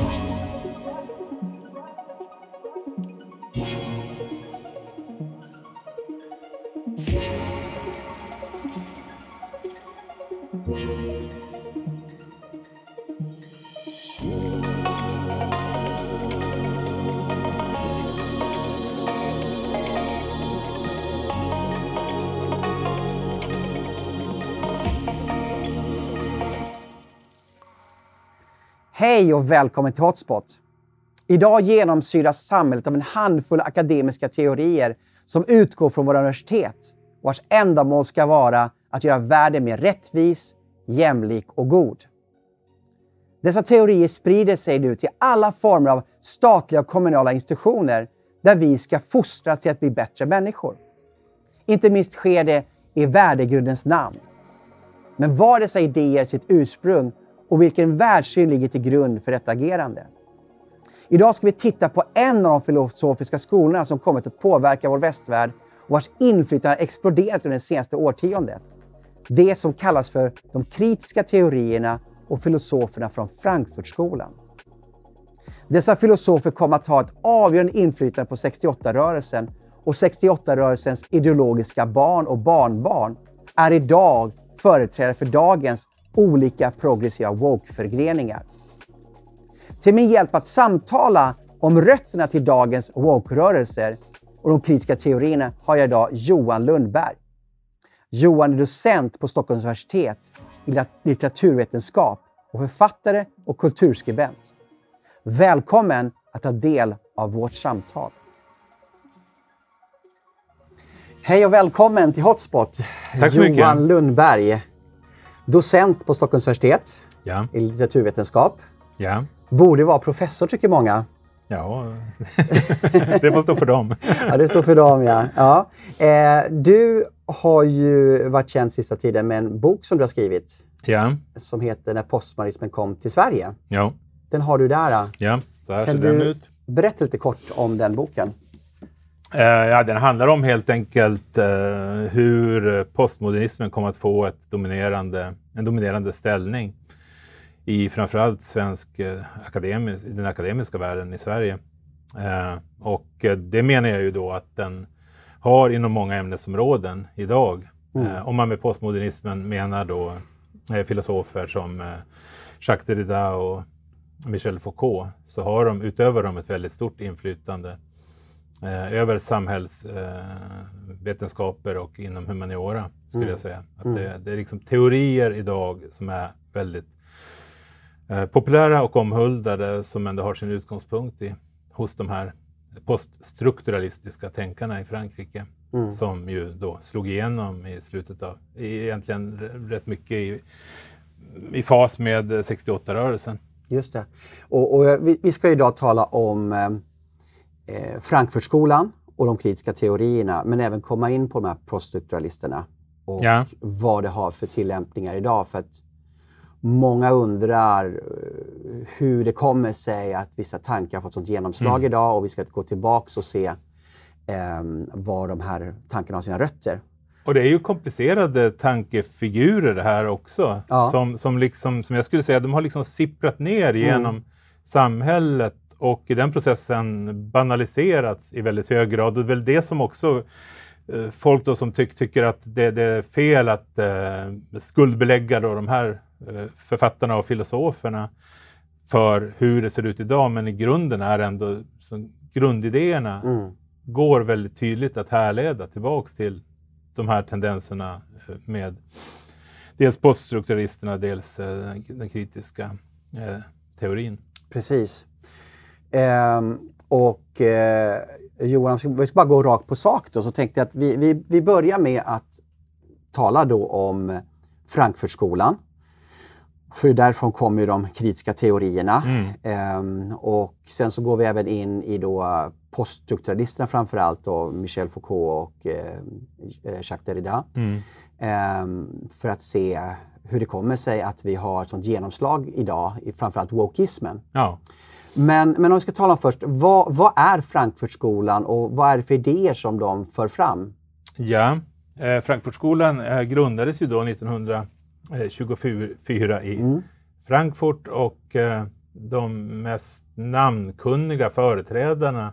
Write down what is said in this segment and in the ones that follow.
出什么。Hej och välkommen till Hotspot! Idag genomsyras samhället av en handfull akademiska teorier som utgår från våra universitet vars ändamål ska vara att göra världen mer rättvis, jämlik och god. Dessa teorier sprider sig nu till alla former av statliga och kommunala institutioner där vi ska fostras till att bli bättre människor. Inte minst sker det i värdegrundens namn. Men var dessa idéer sitt ursprung och vilken världssyn ligger till grund för detta agerande? Idag ska vi titta på en av de filosofiska skolorna som kommit att påverka vår västvärld och vars inflytande har exploderat under det senaste årtiondet. Det som kallas för de kritiska teorierna och filosoferna från Frankfurtskolan. Dessa filosofer kom att ha ett avgörande inflytande på 68-rörelsen och 68-rörelsens ideologiska barn och barnbarn är idag företrädare för dagens olika progressiva woke-förgreningar. Till min hjälp att samtala om rötterna till dagens woke-rörelser och de kritiska teorierna har jag idag Johan Lundberg. Johan är docent på Stockholms universitet i litteraturvetenskap och författare och kulturskribent. Välkommen att ta del av vårt samtal. Hej och välkommen till Hotspot, Tack Johan mycket. Lundberg. Docent på Stockholms universitet Ja, i litteraturvetenskap. ja, Borde vara professor tycker många. ja. det får stå för dem. Ja, det så för dem ja. ja. Eh, du har ju varit känd sista tiden med en bok som du har skrivit Ja, som heter När postmodernismen kom till Sverige. ja, Den har du där. ja. Så här Kan ser den ut. berätta lite kort om den boken? Eh, ja, den handlar om helt enkelt eh, hur postmodernismen kom att få ett dominerande, en dominerande ställning i framförallt svensk eh, akademi, i den akademiska världen i Sverige. Och det menar jag ju då att den har inom många ämnesområden idag. Eh, om man med postmodernismen menar då filosofer som Jacques Derrida och Michel Foucault så har de, utöver dem ett väldigt stort inflytande eh, över samhällsvetenskaper eh, och inom humaniora, skulle jag säga. Att det, det är liksom teorier idag som är väldigt eh, populära och omhuldade som ändå har sin utgångspunkt i, hos de här poststrukturalistiska tänkarna i Frankrike som ju då slog igenom i slutet av, egentligen rätt mycket i, i fas med eh, 68-rörelsen. Just det. Och, och vi, vi ska idag tala om eh, Frankfurtskolan och de kritiska teorierna, men även komma in på de här poststrukturalisterna och Ja. vad det har för tillämpningar idag. För att många undrar eh, hur det kommer sig att vissa tankar har fått sånt genomslag Mm. idag och vi ska gå tillbaks och se eh, var de här tankarna har sina rötter. Och det är ju komplicerade tankefigurer här också. Ja. Som, som, liksom, som jag skulle säga, de har liksom sipprat ner genom samhället och i den processen banaliserats i väldigt hög grad. Och det är väl det som också eh, folk då som tyck, tycker att det, det är fel att eh, skuldbelägga då de här eh, författarna och filosoferna för hur det ser ut idag. Men i grunden är ändå så, grundidéerna Mm. går väldigt tydligt att härleda tillbaks till de här tendenserna eh, med dels poststrukturalisterna, dels eh, den kritiska eh, teorin. Precis. Ehm, och eh, Johan, vi ska bara gå rakt på sak då, så tänkte jag att vi, vi, vi börjar med att tala då om Frankfurtskolan. För därifrån kommer de kritiska teorierna. Mm. Ehm, och sen så går vi även in i då poststrukturalisterna framför allt, då, Michel Foucault och eh, eh, Jacques Derrida. Mm. Ehm, för att se hur det kommer sig att vi har sånt genomslag idag i framförallt wokeismen. Ja. Men, men om vi ska tala om först, vad, vad är Frankfurtskolan och vad är det för idéer som de för fram? Ja, eh, Frankfurtskolan eh, grundades ju då 1924 i Mm. Frankfurt och eh, de mest namnkunniga företrädarna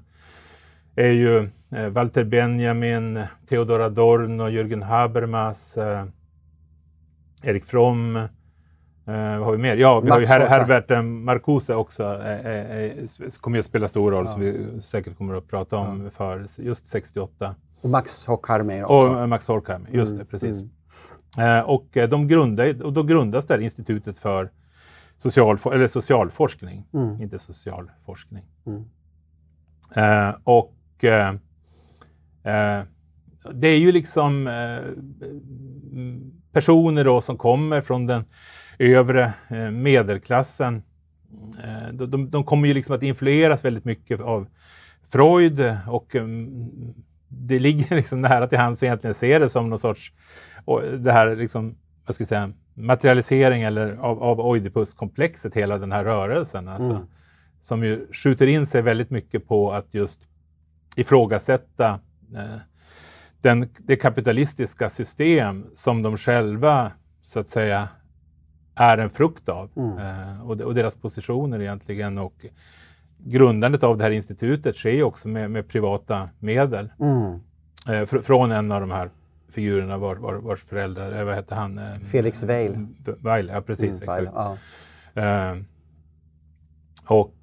är ju eh, Walter Benjamin, Theodor Adorno, Jürgen Habermas, eh, Erik Fromm. Eh, vad har vi mer? Ja, vi har ju Her Herbert eh, Marcuse också. Eh, eh, eh kommer ju att spela stor roll ja. som vi säkert kommer att prata om ja. för just 68. Och Max Horkheimer också. Och Max Horkheimer, just mm, det, precis. Mm. och, de grundade, och då grundas det här institutet för social, eller socialforskning, mm. inte socialforskning. Mm. Och det är ju liksom personer då som kommer från den övre eh, medelklassen. Eh, de, de, de, kommer ju liksom att influeras väldigt mycket av Freud och um, det ligger liksom nära till hands att egentligen se det som någon sorts, det här liksom, vad ska jag säga, materialisering eller av, av Oidipus-komplexet, hela den här rörelsen. Alltså, mm. Som ju skjuter in sig väldigt mycket på att just ifrågasätta eh, den, det kapitalistiska system som de själva, så att säga, är en frukt av. Mm. Eh, och, och, deras positioner egentligen. Och grundandet av det här institutet sker också med, med privata medel. Mm. Eh, fr från en av de här figurerna var, var, vars föräldrar, eh, vad hette han? Eh, Felix Weil. Weil, ja precis. Mm, exakt. ja. Och,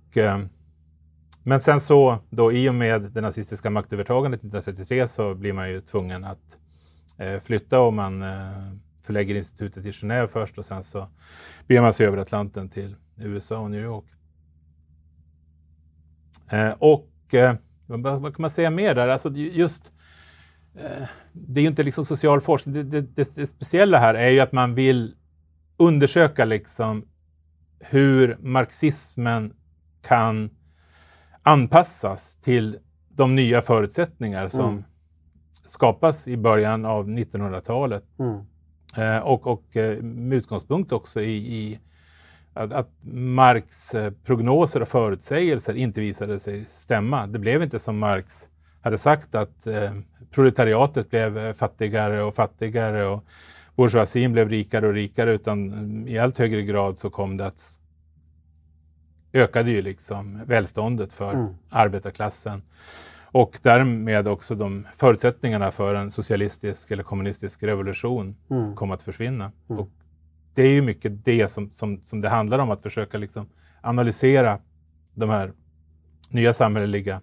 men sen så då i och med det nazistiska maktövertagandet 1933 så blir man ju tvungen att flytta och man förlägger institutet till Genève först och sen så beger man sig över Atlanten till USA och New York. och vad, vad kan man säga mer där? Alltså just Eh, det är ju inte liksom social forskning. Det, det, det, det, speciella här är ju att man vill undersöka liksom hur marxismen kan anpassas till de nya förutsättningar som mm. skapas i början av 1900-talet. Mm. Eh, och, och eh, med utgångspunkt också i, i att, att Marx eh, prognoser och förutsägelser inte visade sig stämma. Det blev inte som Marx hade sagt att eh, proletariatet blev fattigare och fattigare och bourgeoisien blev rikare och rikare utan mm, i allt högre grad så kom det att ökade ju liksom välståndet för mm. arbetarklassen och därmed också de förutsättningarna för en socialistisk eller kommunistisk revolution mm. kom att försvinna. Mm. Och det är ju mycket det som, som, som det handlar om, att försöka liksom analysera de här nya samhälleliga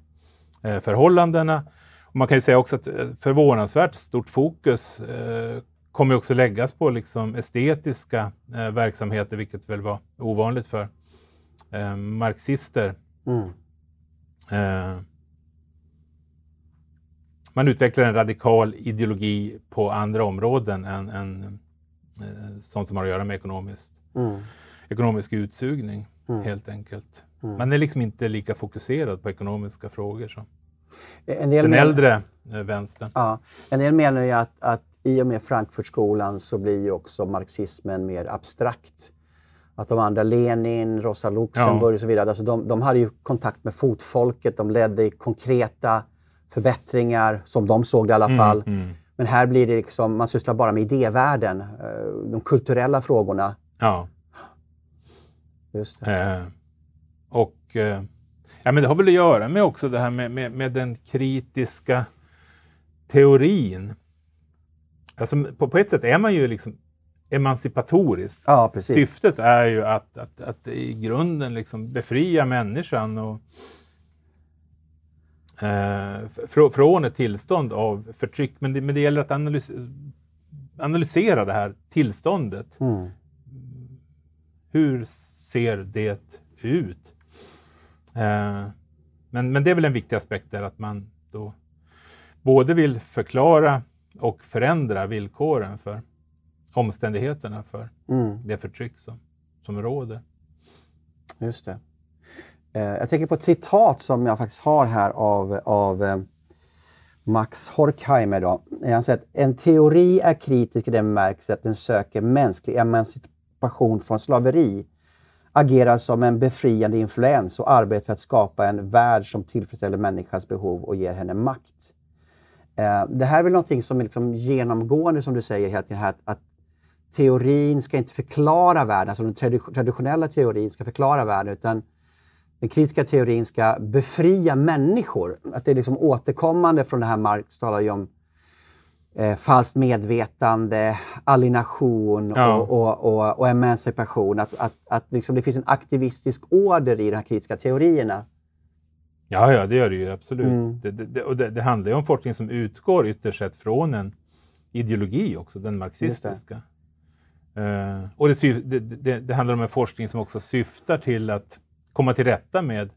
eh, förhållandena. Och man kan ju säga också att eh, förvånansvärt stort fokus eh, kommer också läggas på liksom estetiska eh, verksamheter, vilket väl var ovanligt för eh, marxister. Mm. Man utvecklar en radikal ideologi på andra områden än, än eh, sånt som har att göra med ekonomiskt, mm. ekonomisk utsugning, mm. helt enkelt. Mm. Man är liksom inte lika fokuserad på ekonomiska frågor som en del den äldre men, eh, vänstern. Ja, en del menar ju att, att i och med Frankfurtskolan så blir ju också marxismen mer abstrakt. Att de andra, Lenin, Rosa Luxemburg ja. och så vidare, alltså de, de hade ju kontakt med fotfolket, de ledde i konkreta förbättringar, som de såg det i alla mm, fall. Mm, mm. Men här blir det liksom, man sysslar bara med idévärlden, eh, de kulturella frågorna. Ja. Just. Eh, och eh, ja, men det har väl att göra med också det här med, med, med den kritiska teorin. Alltså, på, på ett sätt är man ju liksom emancipatorisk. Ja, Syftet är ju att, att, att i grunden liksom befria människan och, eh, fr från ett tillstånd av förtryck. Men det, men det gäller att analys analysera det här tillståndet. Mm. Hur ser det ut? Eh, men, men det är väl en viktig aspekt där att man då både vill förklara och förändra villkoren för omständigheterna för mm. det förtryck som, som råder. Just det. Eh, jag tänker på ett citat som jag faktiskt har här av, av eh, Max Horkheimer. Då. Han säger att en teori är kritisk i den bemärkelsen att den söker mänsklig emancipation från slaveri agerar som en befriande influens och arbetar för att skapa en värld som tillfredsställer människans behov och ger henne makt. Eh, det här är väl någonting som är liksom genomgående, som du säger, att, att teorin ska inte förklara världen, alltså den traditionella teorin ska förklara världen, utan den kritiska teorin ska befria människor. Att det är liksom återkommande från det här Marx talar ju om eh, falskt medvetande, alienation ja. och, och, och, och emancipation. Att, att, att liksom det finns en aktivistisk order i de här kritiska teorierna. Ja, ja det gör det ju absolut. Mm. Det, det, och det, det, handlar ju om forskning som utgår ytterst sett från en ideologi också, den marxistiska. Uh, och det, handlar om en forskning som också syftar till att komma till rätta med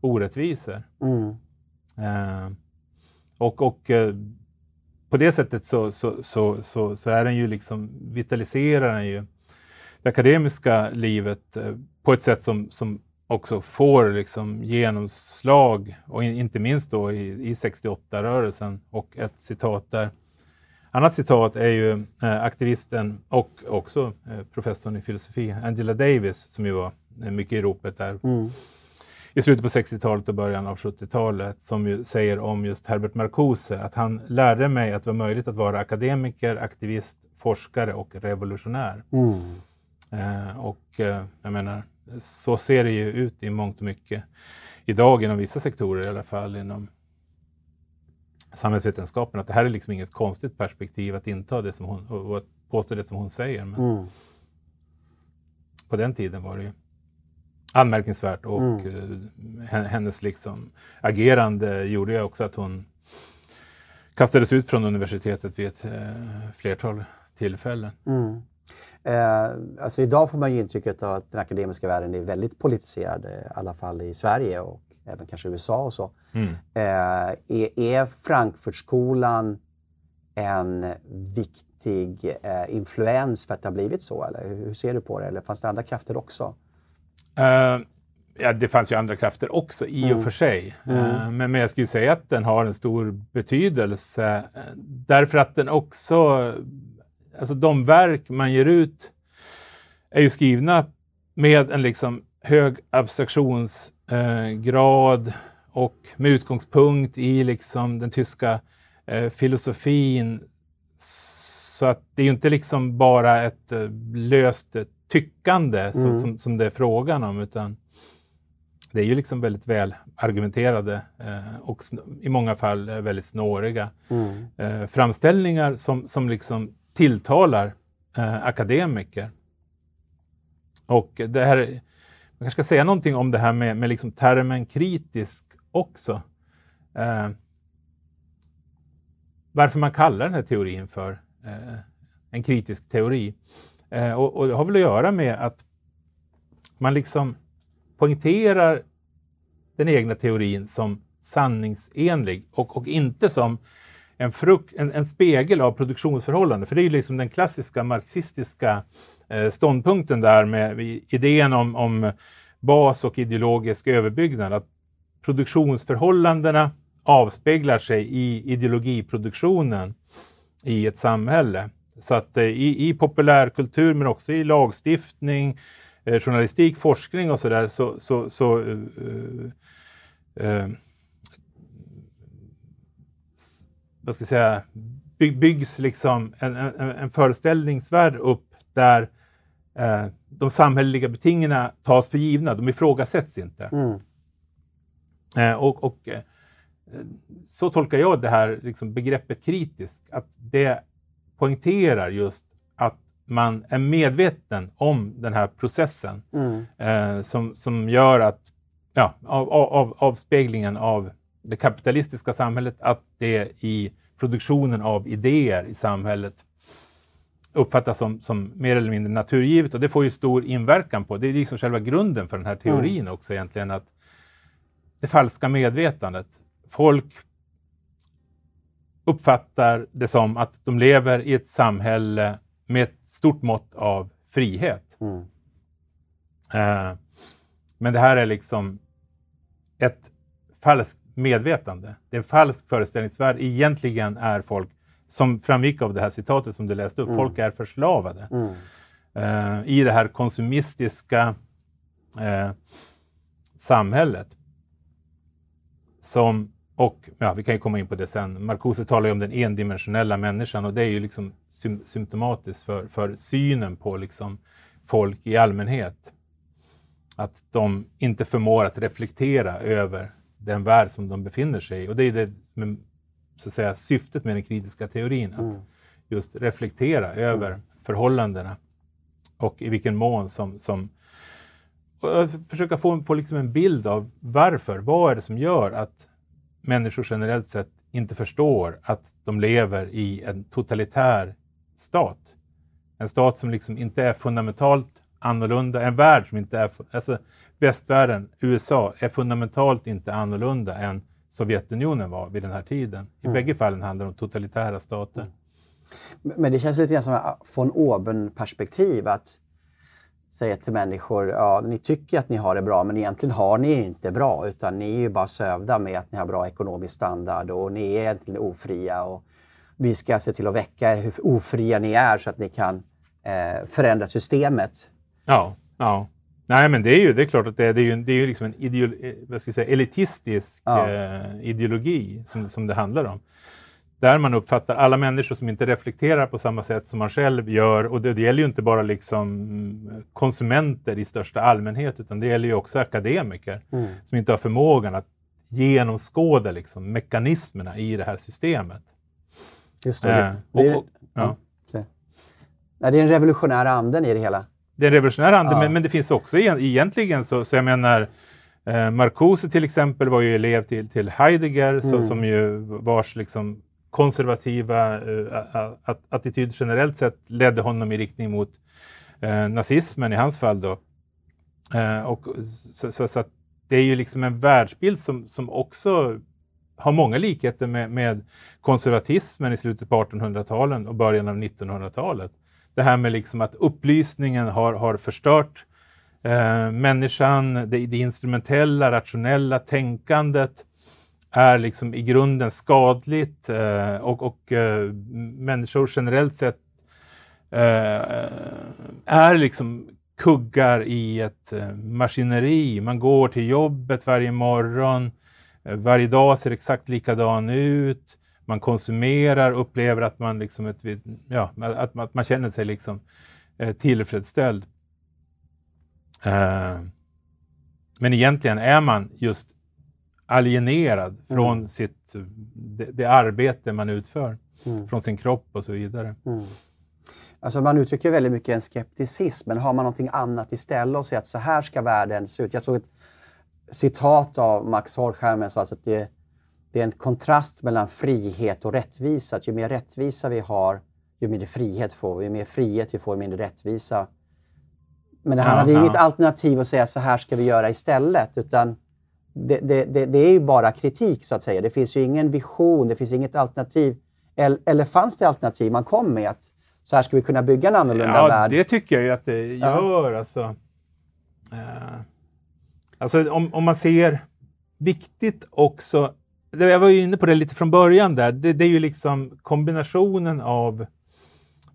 orättvisor. Mm. Uh, och, och uh, på det sättet så, så, så, så, så är den ju liksom, vitaliserar den ju det akademiska livet eh, på ett sätt som, som också får liksom genomslag, och in, inte minst då i, i 68-rörelsen. Och ett citat där, annat citat är ju eh, aktivisten och också eh, professorn i filosofi, Angela Davis, som ju var eh, mycket i ropet där. Mm i slutet på 60-talet och början av 70-talet som ju säger om just Herbert Marcuse att han lärde mig att det var möjligt att vara akademiker, aktivist, forskare och revolutionär. Mm. Eh, och eh, jag menar, så ser det ju ut i mångt och mycket idag inom vissa sektorer i alla fall inom samhällsvetenskapen. Att det här är liksom inget konstigt perspektiv att inta det som hon och att påstå det som hon säger. Men mm. På den tiden var det ju anmärkningsvärt och mm. Eh, hennes liksom agerande gjorde ju också att hon kastades ut från universitetet vid ett eh, flertal tillfällen. Mm. Eh, alltså idag får man ju intrycket av att den akademiska världen är väldigt politiserad, eh, i alla fall i Sverige och även kanske USA och så. Mm. Eh, är, är Frankfurtskolan en viktig eh, influens för att det har blivit så? Eller hur ser du på det? Eller fanns det andra krafter också? Uh, ja, det fanns ju andra krafter också i mm. och för sig. Mm. Uh, men, men jag skulle säga att den har en stor betydelse uh, därför att den också, alltså de verk man ger ut är ju skrivna med en liksom hög abstraktionsgrad och med utgångspunkt i liksom den tyska filosofin. Så att det är inte liksom bara ett löst tyckande mm. som, som, som, det är frågan om, utan det är ju liksom väldigt väl argumenterade eh, och i många fall eh, väldigt snåriga mm. eh, framställningar som, som liksom tilltalar eh, akademiker. Och det här, man kanske ska säga någonting om det här med, med liksom termen kritisk också. Eh, varför man kallar den här teorin för eh, en kritisk teori. Eh, och, och, det har väl att göra med att man liksom poängterar den egna teorin som sanningsenlig och, och inte som en, frukt, en, en, spegel av produktionsförhållanden. För det är ju liksom den klassiska marxistiska eh, ståndpunkten där med idén om, om bas och ideologisk överbyggnad. Att produktionsförhållandena avspeglar sig i ideologiproduktionen i ett samhälle. Så att eh, i, i populärkultur men också i lagstiftning, eh, journalistik, forskning och sådär så, så, så uh, vad ska jag säga, by, byggs liksom en, en, en föreställningsvärld upp där uh, de samhälleliga betingelserna tas för givna, de ifrågasätts inte. Mm. och, och så tolkar jag det här liksom, begreppet kritisk, att det poängterar just att man är medveten om den här processen mm. eh, som, som gör att ja, av, av, avspeglingen av det kapitalistiska samhället, att det i produktionen av idéer i samhället uppfattas som, som mer eller mindre naturgivet och det får ju stor inverkan på, det är liksom själva grunden för den här teorin mm. också egentligen, att det falska medvetandet. Folk uppfattar det som att de lever i ett samhälle med ett stort mått av frihet. Mm. Eh, men det här är liksom ett falskt medvetande. Det är en falsk föreställningsvärld. Egentligen är folk, som framgick av det här citatet som du läste upp, mm. folk är förslavade. Mm. Eh, I det här konsumistiska eh, samhället som och ja, vi kan ju komma in på det sen. Marcuse talar ju om den endimensionella människan och det är ju liksom sym symptomatiskt för, för synen på liksom folk i allmänhet. Att de inte förmår att reflektera över den värld som de befinner sig i. Och det är det så att säga, syftet med den kritiska teorin. Att mm. just reflektera över mm. förhållandena och i vilken mån som, som försöka få, få liksom en bild av varför. Vad är det som gör att människor generellt sett inte förstår att de lever i en totalitär stat? En stat som liksom inte är fundamentalt annorlunda, en värld som inte är... Alltså västvärlden, USA, är fundamentalt inte annorlunda än Sovjetunionen var vid den här tiden. I mm. bägge fallen handlar det om totalitära stater. Mm. Men det känns lite grann som från oben-perspektiv att säga till människor, ja, ni tycker att ni har det bra, men egentligen har ni inte bra, utan ni är ju bara sövda med att ni har bra ekonomisk standard och ni är egentligen ofria. Och vi ska se till att väcka er hur ofria ni är så att ni kan eh, förändra systemet. Ja, ja. Nej, men det är ju det är klart att det är, det är, ju, det är ju liksom en ideolo, eh, vad ska jag säga, elitistisk ja. eh, ideologi som, som det handlar om där man uppfattar alla människor som inte reflekterar på samma sätt som man själv gör. Och det, det gäller ju inte bara liksom konsumenter i största allmänhet, utan det gäller ju också akademiker mm. som inte har förmågan att genomskåda liksom, mekanismerna i det här systemet. Just det. Eh, och, det, är, och, ja. Ja, det är en revolutionär anden i det hela. Det är en revolutionär ande, ja. men, men det finns också egentligen så, så jag menar eh, Marcuse till exempel var ju elev till, till Heidegger, mm. så, som ju vars liksom konservativa uh, attityd generellt sett ledde honom i riktning mot uh, nazismen i hans fall. Då. Uh, och, så, så, så det är ju liksom en världsbild som, som också har många likheter med, med konservatismen i slutet på 1800-talet och början av 1900-talet. Det här med liksom att upplysningen har, har förstört eh, människan, det, det instrumentella, rationella tänkandet är liksom i grunden skadligt eh, och, och eh, människor generellt sett eh, är liksom kuggar i ett eh, maskineri. Man går till jobbet varje morgon, eh, varje dag ser exakt likadan ut. Man konsumerar, upplever att man, liksom ett, ja, att, att man känner sig liksom, eh, tillfredsställd. Eh, men egentligen är man just alienerad mm. från sitt, det, det, arbete man utför, mm. från sin kropp och så vidare. Mm. Alltså man uttrycker väldigt mycket en skepticism, men har man någonting annat istället och säger att så här ska världen se ut. Jag såg ett citat av Max Horkheimer som sa att det, det är en kontrast mellan frihet och rättvisa. Att ju mer rättvisa vi har, ju mindre frihet får vi. Ju mer frihet vi får, ju mindre rättvisa. Men det här ja, är inget alternativ att säga så här ska vi göra istället, utan det, det, det, det, är ju bara kritik så att säga. Det finns ju ingen vision, det finns inget alternativ. Eller, eller fanns det alternativ man kom med? Att så här ska vi kunna bygga en annorlunda ja, värld. Det tycker jag ju att det gör. Ja. Alltså, uh, alltså om, om man ser viktigt också, jag var ju inne på det lite från början där, det, det är ju liksom kombinationen av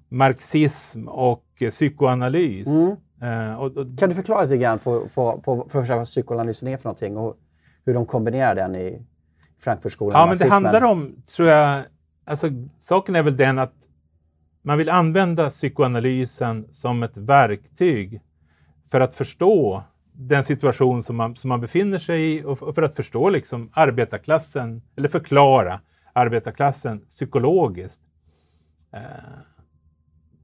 marxism och psykoanalys. Mm. Uh, och, och, kan du förklara lite grann på, på, på för vad psykoanalysen är för någonting och hur de kombinerar den i Frankfurtskolan? Ja, men det handlar om, tror jag, alltså saken är väl den att man vill använda psykoanalysen som ett verktyg för att förstå den situation som man, som man befinner sig i och för att förstå liksom arbetarklassen, eller förklara arbetarklassen psykologiskt. Eh,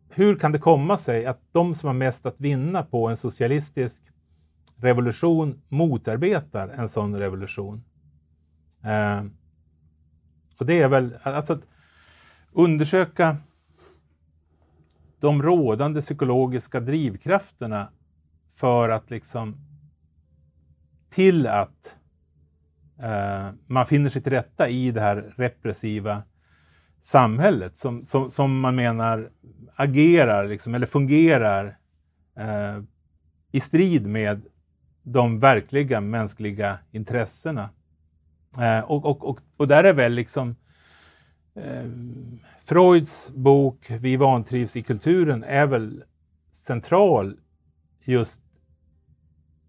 hur kan det komma sig att de som har mest att vinna på en socialistisk revolution motarbetar en sån revolution? Eh, och det är väl alltså att undersöka de rådande psykologiska drivkrafterna för att liksom till att eh, man finner sig till rätta i det här repressiva samhället som, som, som man menar agerar liksom, eller fungerar eh, i strid med de verkliga mänskliga intressena. Eh, och, och, och, och där är väl liksom eh, Freuds bok Vi vantrivs i kulturen är väl central just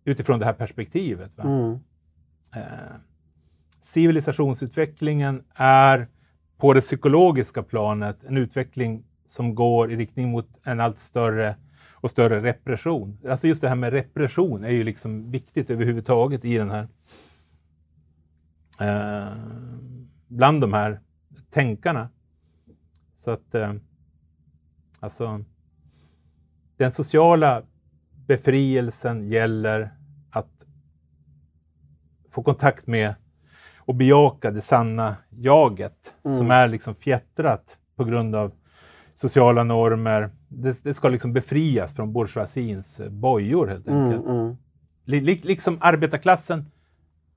utifrån det här perspektivet. Mm. Eh, civilisationsutvecklingen är på det psykologiska planet en utveckling som går i riktning mot en allt större och större repression. Alltså just det här med repression är ju liksom viktigt överhuvudtaget i den här eh, bland de här tänkarna. Så att eh, alltså den sociala befrielsen gäller att få kontakt med och bejaka det sanna jaget mm. som är liksom fjättrat på grund av sociala normer. Det, det ska liksom befrias från bourgeoisiens bojor helt mm, enkelt. Mm, mm. liksom arbetarklassen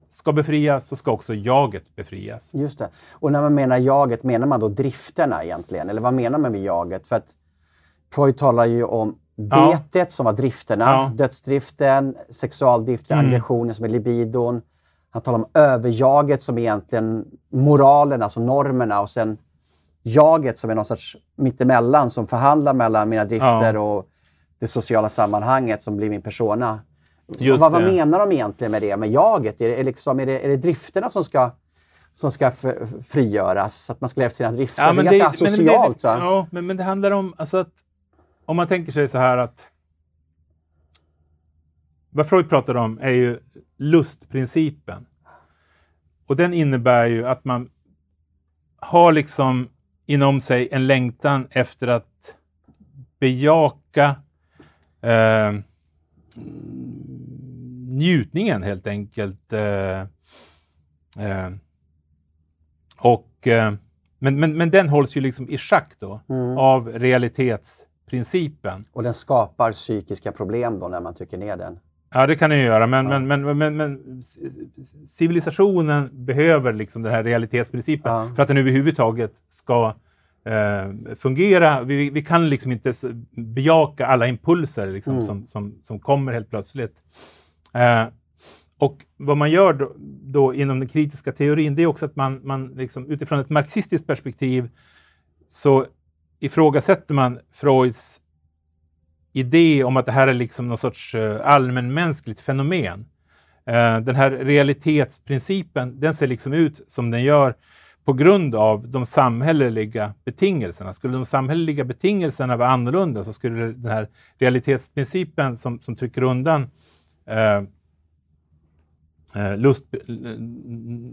ska befrias så ska också jaget befrias. Just det. Och när man menar jaget, menar man då drifterna egentligen? Eller vad menar man med jaget? För att Freud talar ju om betet ja. som var drifterna, ja. dödsdriften, sexualdriften, mm. aggressionen som är libidon. Han talar om överjaget som egentligen moralen, alltså normerna och sen jaget som är någon sorts mittemellan som förhandlar mellan mina drifter ja. och det sociala sammanhanget som blir min persona. Just vad, vad menar de egentligen med det, med jaget? Är det, liksom, är det, är det drifterna som ska, som ska frigöras? Att man ska leva efter sina drifter? Ja, det är det, ganska asocialt. Men det, ja, men, men det handlar om alltså att om man tänker sig så här att vad Freud pratar om är ju lustprincipen. Och den innebär ju att man har liksom inom sig en längtan efter att bejaka eh, njutningen helt enkelt. Eh, eh, och, eh, men, men, men den hålls ju liksom i schack då mm. av realitetsprincipen. Och den skapar psykiska problem då när man trycker ner den? Ja, det kan den göra, men, ja. men, men, men, men, civilisationen behöver liksom den här realitetsprincipen ja. för att den överhuvudtaget ska eh, fungera. Vi, vi, kan liksom inte bejaka alla impulser liksom, mm. som, som, som kommer helt plötsligt. Eh, och vad man gör då, då, inom den kritiska teorin, det är också att man, man liksom, utifrån ett marxistiskt perspektiv så ifrågasätter man Freuds idé om att det här är liksom någon sorts uh, allmänmänskligt fenomen. Uh, den här realitetsprincipen, den ser liksom ut som den gör på grund av de samhälleliga betingelserna. Skulle de samhälleliga betingelserna vara annorlunda så skulle den här realitetsprincipen som, som trycker undan uh, lust,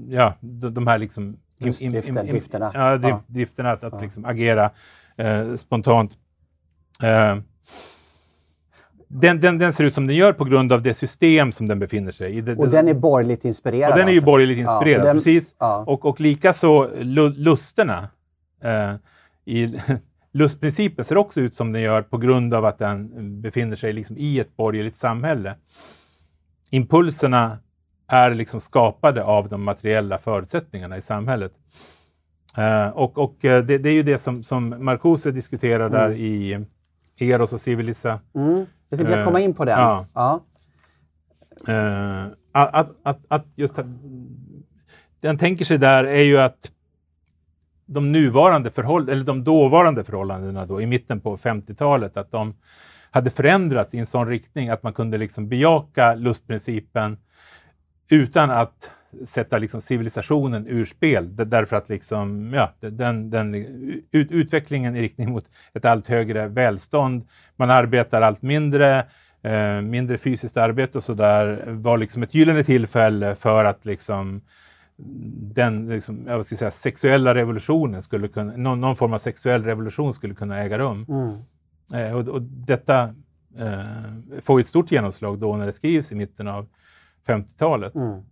ja, de, här liksom... Lustdriften, drifterna. Ja, drift, ja. drifterna att, att liksom agera spontant den, den, den, ser ut som den gör på grund av det system som den befinner sig i. Det, och den är borgerligt inspirerad? Och den är ju alltså. borgerligt inspirerad, ja, den, precis. Ja. Och, och likaså lusterna. Eh, i, lustprincipen ser också ut som den gör på grund av att den befinner sig liksom i ett borgerligt samhälle. Impulserna är liksom skapade av de materiella förutsättningarna i samhället. Uh, och, och eh, det, det, är ju det som, som Marcuse diskuterar mm. där i Eros och Civilisa. Mm. Jag tänkte uh, komma in på den. Ja. ja. Uh, att, att, att just det han tänker sig där är ju att de nuvarande förhållandena, eller de dåvarande förhållandena då, i mitten på 50-talet, att de hade förändrats i en sån riktning att man kunde liksom bejaka lustprincipen utan att sätta liksom civilisationen ur spel. Därför att liksom, ja, den, den ut, utvecklingen i riktning mot ett allt högre välstånd, man arbetar allt mindre, eh, mindre fysiskt arbete och sådär, var liksom ett gyllene tillfälle för att liksom den liksom, jag ska säga, sexuella revolutionen skulle kunna, någon, någon, form av sexuell revolution skulle kunna äga rum. Mm. Eh, och, och, detta eh, får ett stort genomslag då när det skrivs i mitten av 50-talet. Mm.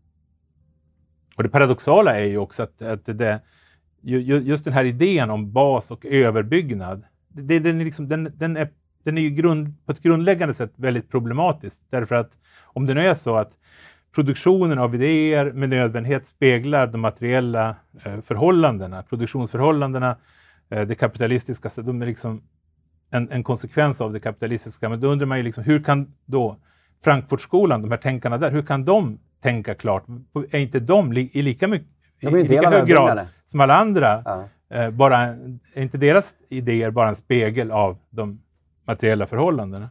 Och det paradoxala är ju också att, att det, just den här idén om bas och överbyggnad, det, den, är liksom, den, den, är, den är ju grund, på ett grundläggande sätt väldigt problematisk. Därför att om det nu är så att produktionen av idéer med nödvändighet speglar de materiella eh, förhållandena, produktionsförhållandena, eh, det kapitalistiska, så de är liksom en, en, konsekvens av det kapitalistiska. Men då undrar man ju liksom, hur kan då Frankfurtskolan, de här tänkarna där, hur kan de tänka klart. Är inte de li, i lika, mycket, i, i lika hög grad som alla andra, ja. eh, bara, är inte deras idéer bara en spegel av de materiella förhållandena?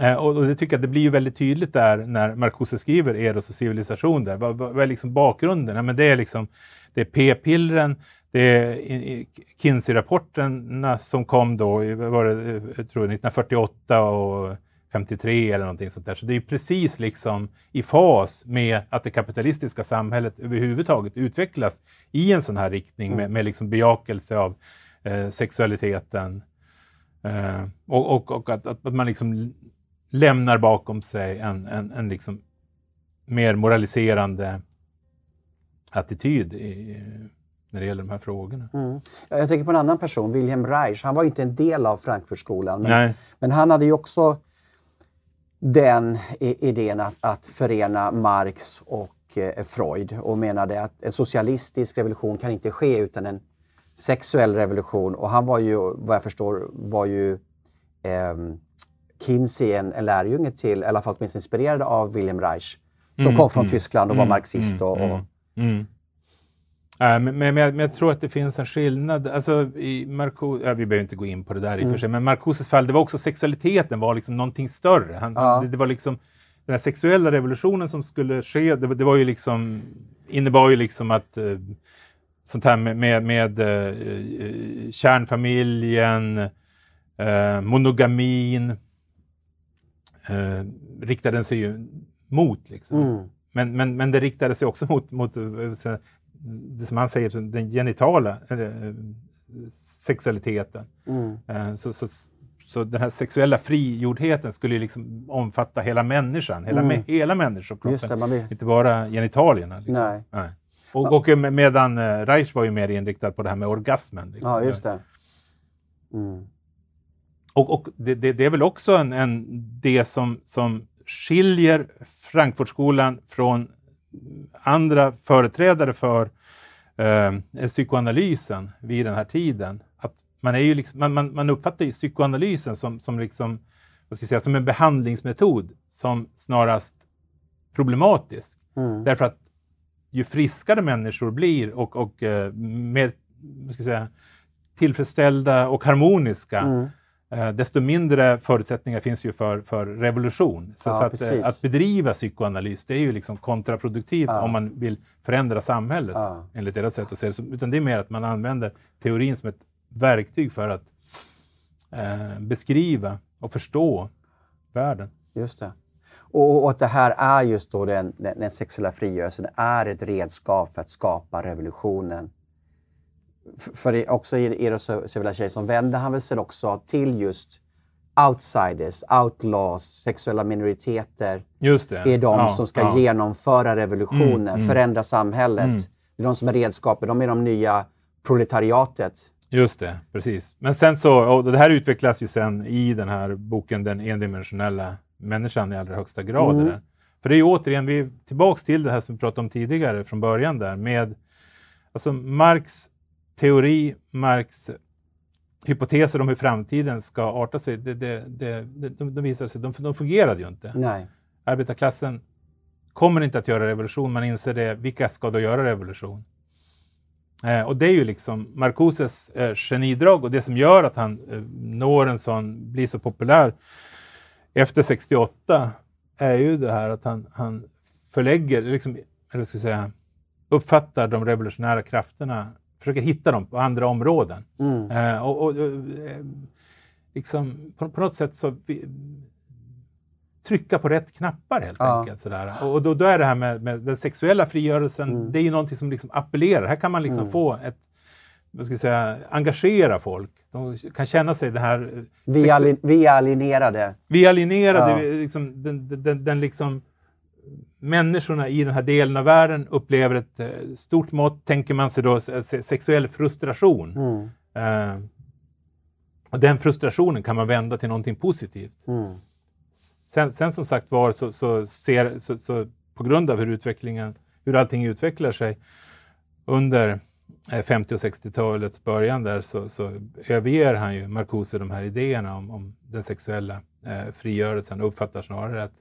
Eh, och, och, det tycker jag det blir ju väldigt tydligt där när Marcuse skriver Eros och civilisation. Där. Vad, vad, vad är liksom bakgrunden? Ja, men det är liksom det är p-pillren, det är Kinsey-rapporterna som kom då, var det, jag tror 1948 och 53 eller någonting sånt där. Så det är precis liksom i fas med att det kapitalistiska samhället överhuvudtaget utvecklas i en sån här riktning mm. med, med liksom bejakelse av eh, sexualiteten. Eh, och, och, och att, att, man liksom lämnar bakom sig en, en, en liksom mer moraliserande attityd i, när det gäller de här frågorna. Mm. Jag tänker på en annan person, Wilhelm Reich. Han var inte en del av Frankfurtskolan, men, men han hade ju också den idén att, att förena Marx och eh, Freud och menade att en socialistisk revolution kan inte ske utan en sexuell revolution. Och han var ju, vad jag förstår, var ju eh, Kinsey en, en lärjunge till, i alla fall åtminstone inspirerad av Wilhelm Reich, som mm, kom från mm, Tyskland och var mm, marxist. Och, och mm, Äh, men, men, jag, men, jag, tror att det finns en skillnad. Alltså, i Marco, ja, vi behöver inte gå in på det där i och mm. för sig, men Marcoses fall, det var också sexualiteten var liksom någonting större. Han, ja. det, det, var liksom den här sexuella revolutionen som skulle ske, det, det var ju liksom, innebar ju liksom att uh, sånt här med, med, med uh, kärnfamiljen, uh, monogamin, uh, riktade sig ju mot. Liksom. Mm. Men, men, men det riktade sig också mot, mot det som han säger, den genitala äh, sexualiteten. Mm. Äh, så, så, så den här sexuella frigjordheten skulle liksom omfatta hela människan, hela, mm. hela människokroppen, inte bara genitalierna. Liksom. Nej. Nej. Och, och, medan eh, Reich var ju mer inriktad på det här med orgasmen. Liksom. Ja, just det. Mm. Och, och det, det, det, är väl också en, en, det som, som skiljer Frankfurtskolan från andra företrädare för eh, psykoanalysen vid den här tiden. Att man, är ju liksom, man, man, man uppfattar ju psykoanalysen som, som, liksom, vad ska jag säga, som en behandlingsmetod som snarast problematisk. Mm. Därför att ju friskare människor blir och, och eh, mer ska jag säga, tillfredsställda och harmoniska, mm eh, desto mindre förutsättningar finns ju för, för revolution. Så, ja, så att, eh, att, bedriva psykoanalys, det är ju liksom kontraproduktivt ja. om man vill förändra samhället, ja. enligt deras sätt att se det. Utan det är mer att man använder teorin som ett verktyg för att eh, beskriva och förstå världen. Just det. Och, och att det här är just då den, den, den sexuella frigörelsen, är ett redskap för att skapa revolutionen för också i Eros Civilization vände han väl sig också till just outsiders, outlaws, sexuella minoriteter. Just det. är de ja, som ska ja. genomföra revolutionen, mm, mm. förändra samhället. Mm. Det är de som är redskapet, de är de nya proletariatet. Just det, precis. Men sen så, och det här utvecklas ju sen i den här boken Den endimensionella människan i allra högsta grad. Mm. För det är ju återigen, vi är tillbaks till det här som vi pratade om tidigare från början där med alltså Marx teori, Marx hypoteser om hur framtiden ska arta sig, det, det, det, de, de visar sig, de, de fungerade ju inte. Nej. Arbetarklassen kommer inte att göra revolution, man inser det. Vilka ska då göra revolution? Eh, och det är ju liksom Marcoses eh, genidrag och det som gör att han eh, når en sån, blir så populär efter 68 är ju det här att han, han förlägger, liksom, eller ska jag säga, uppfattar de revolutionära krafterna försöker hitta dem på andra områden. Mm. Eh, och, och eh, liksom, på, på, något sätt så vi, trycka på rätt knappar helt ja. enkelt. Sådär. Och då, då, är det här med, med den sexuella frigörelsen, mm. det är ju någonting som liksom appellerar. Här kan man liksom mm. få ett vad ska jag säga, engagera folk. De kan känna sig det här... Vi, alin, vi är alienerade. Vi är alienerade. Ja. Liksom, den, den, den, den liksom människorna i den här delen av världen upplever ett eh, stort mått, tänker man sig då, sexuell frustration. Mm. Eh, och den frustrationen kan man vända till någonting positivt. Mm. Sen, sen, som sagt var, så, så ser, så, så, på grund av hur utvecklingen, hur allting utvecklar sig under 50 och 60-talets början där så, så överger han ju Marcuse de här idéerna om, om den sexuella eh, frigörelsen och uppfattar snarare att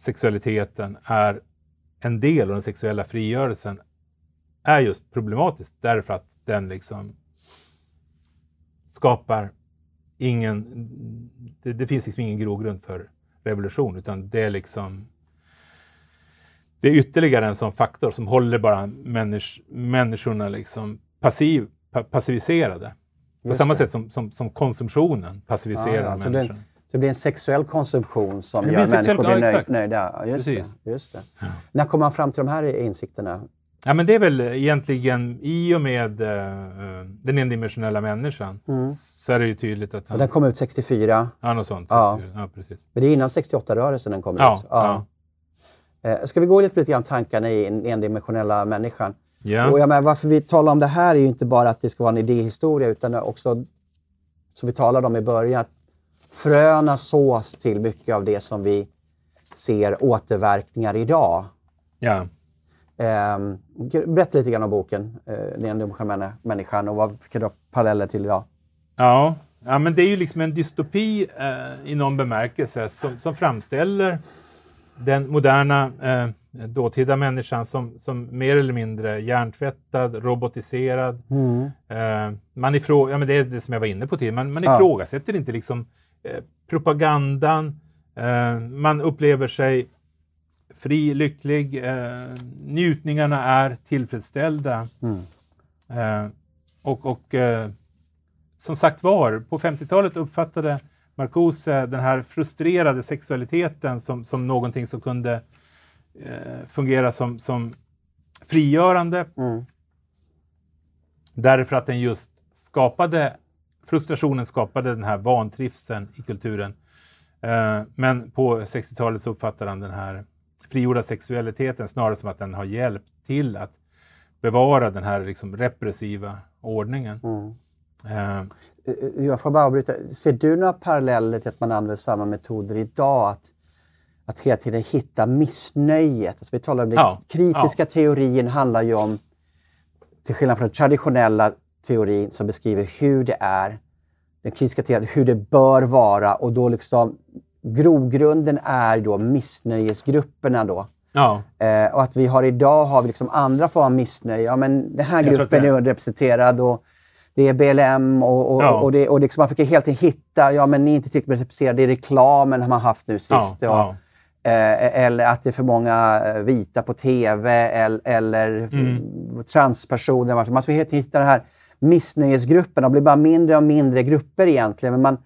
sexualiteten är en del av den sexuella frigörelsen är just problematisk därför att den liksom skapar ingen... Det, det finns liksom ingen grogrund för revolution, utan det är liksom det är ytterligare en sån faktor som håller bara människ, människorna liksom passiv, pa, passiviserade. På samma det. sätt som, som, som konsumtionen passiviserar Ja, ja, människan. Så det blir en sexuell konsumtion som Det gör blir sexuell- människor blir ja, nöj, exakt. nöjda. Ja, just Precis. det, just det. Ja. När kom man fram till de här insikterna? Ja, men det är väl egentligen i och med eh, den endimensionella människan Mm. så är det ju tydligt att Och han... den kom ut 64, Ja, något sånt. Ja. Ja, precis. men det är innan 68-rörelsen den kom Ja, ut. Eh, Ska vi gå lite lite grann tankarna i den endimensionella människan? Ja. Och jag menar, varför vi talar om det här är ju inte bara att det ska vara en idéhistoria utan också, som vi talade om i början, att fröna sås till mycket av det som vi ser återverkningar idag. ja. Um, berätta lite grann om boken, uh, Den endimensionella människan och vad vilka du har paralleller till idag. Ja. ja, men det är ju liksom en dystopi eh, i någon bemärkelse som, som framställer den moderna eh, dåtida människan som, som mer eller mindre hjärntvättad, robotiserad. Eh, man ifrå, ja, men det är det som jag var inne på tidigare, man, man Ja. ifrågasätter inte liksom propagandan, eh, man upplever sig fri, lycklig, eh, njutningarna är tillfredsställda. Mm. Eh, och och eh, som sagt var, på 50-talet uppfattade Marcuse den här frustrerade sexualiteten som, som någonting som kunde eh, fungera som, som frigörande Mm. därför att den just skapade, frustrationen skapade den här vantrivseln i kulturen. Eh, men på 60-talet så uppfattar han den här frigjorda sexualiteten snarare som att den har hjälpt till att bevara den här liksom repressiva ordningen. Mm. Eh, Jag får bara avbryta. Ser du några paralleller till att man använder samma metoder idag? Att, att hela tiden hitta missnöjet. Alltså vi talar om det. Ja, Kritiska teorin handlar ju om, till skillnad från den traditionella teorin som beskriver hur det är, den kritiska teorin, hur det bör vara och då liksom grogrunden är då missnöjesgrupperna då. ja, Eh, och att vi har idag har vi liksom andra former av missnöje. Ja, men den här gruppen det- är underrepresenterad och det är BLM och, och, Ja. och, det, och liksom man försöker helt enkelt hitta, ja men ni är inte tillräckligt representerade, det är reklamen har man haft nu ja, sist. och, ja, Eh, eller att det är för många eh, vita på TV eller, eller Mm. transpersoner. Man ska helt hitta den här missnöjesgrupperna. Blir bara mindre och mindre grupper egentligen. Men man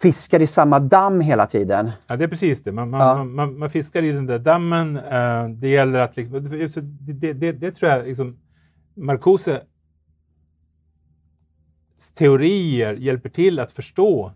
fiskar i samma damm hela tiden. ja, det är precis det. Man, man, Ja. man, man fiskar i den där dammen. Eh, det gäller att... Liksom, det, det, det, det tror jag liksom, Marcuse teorier hjälper till att förstå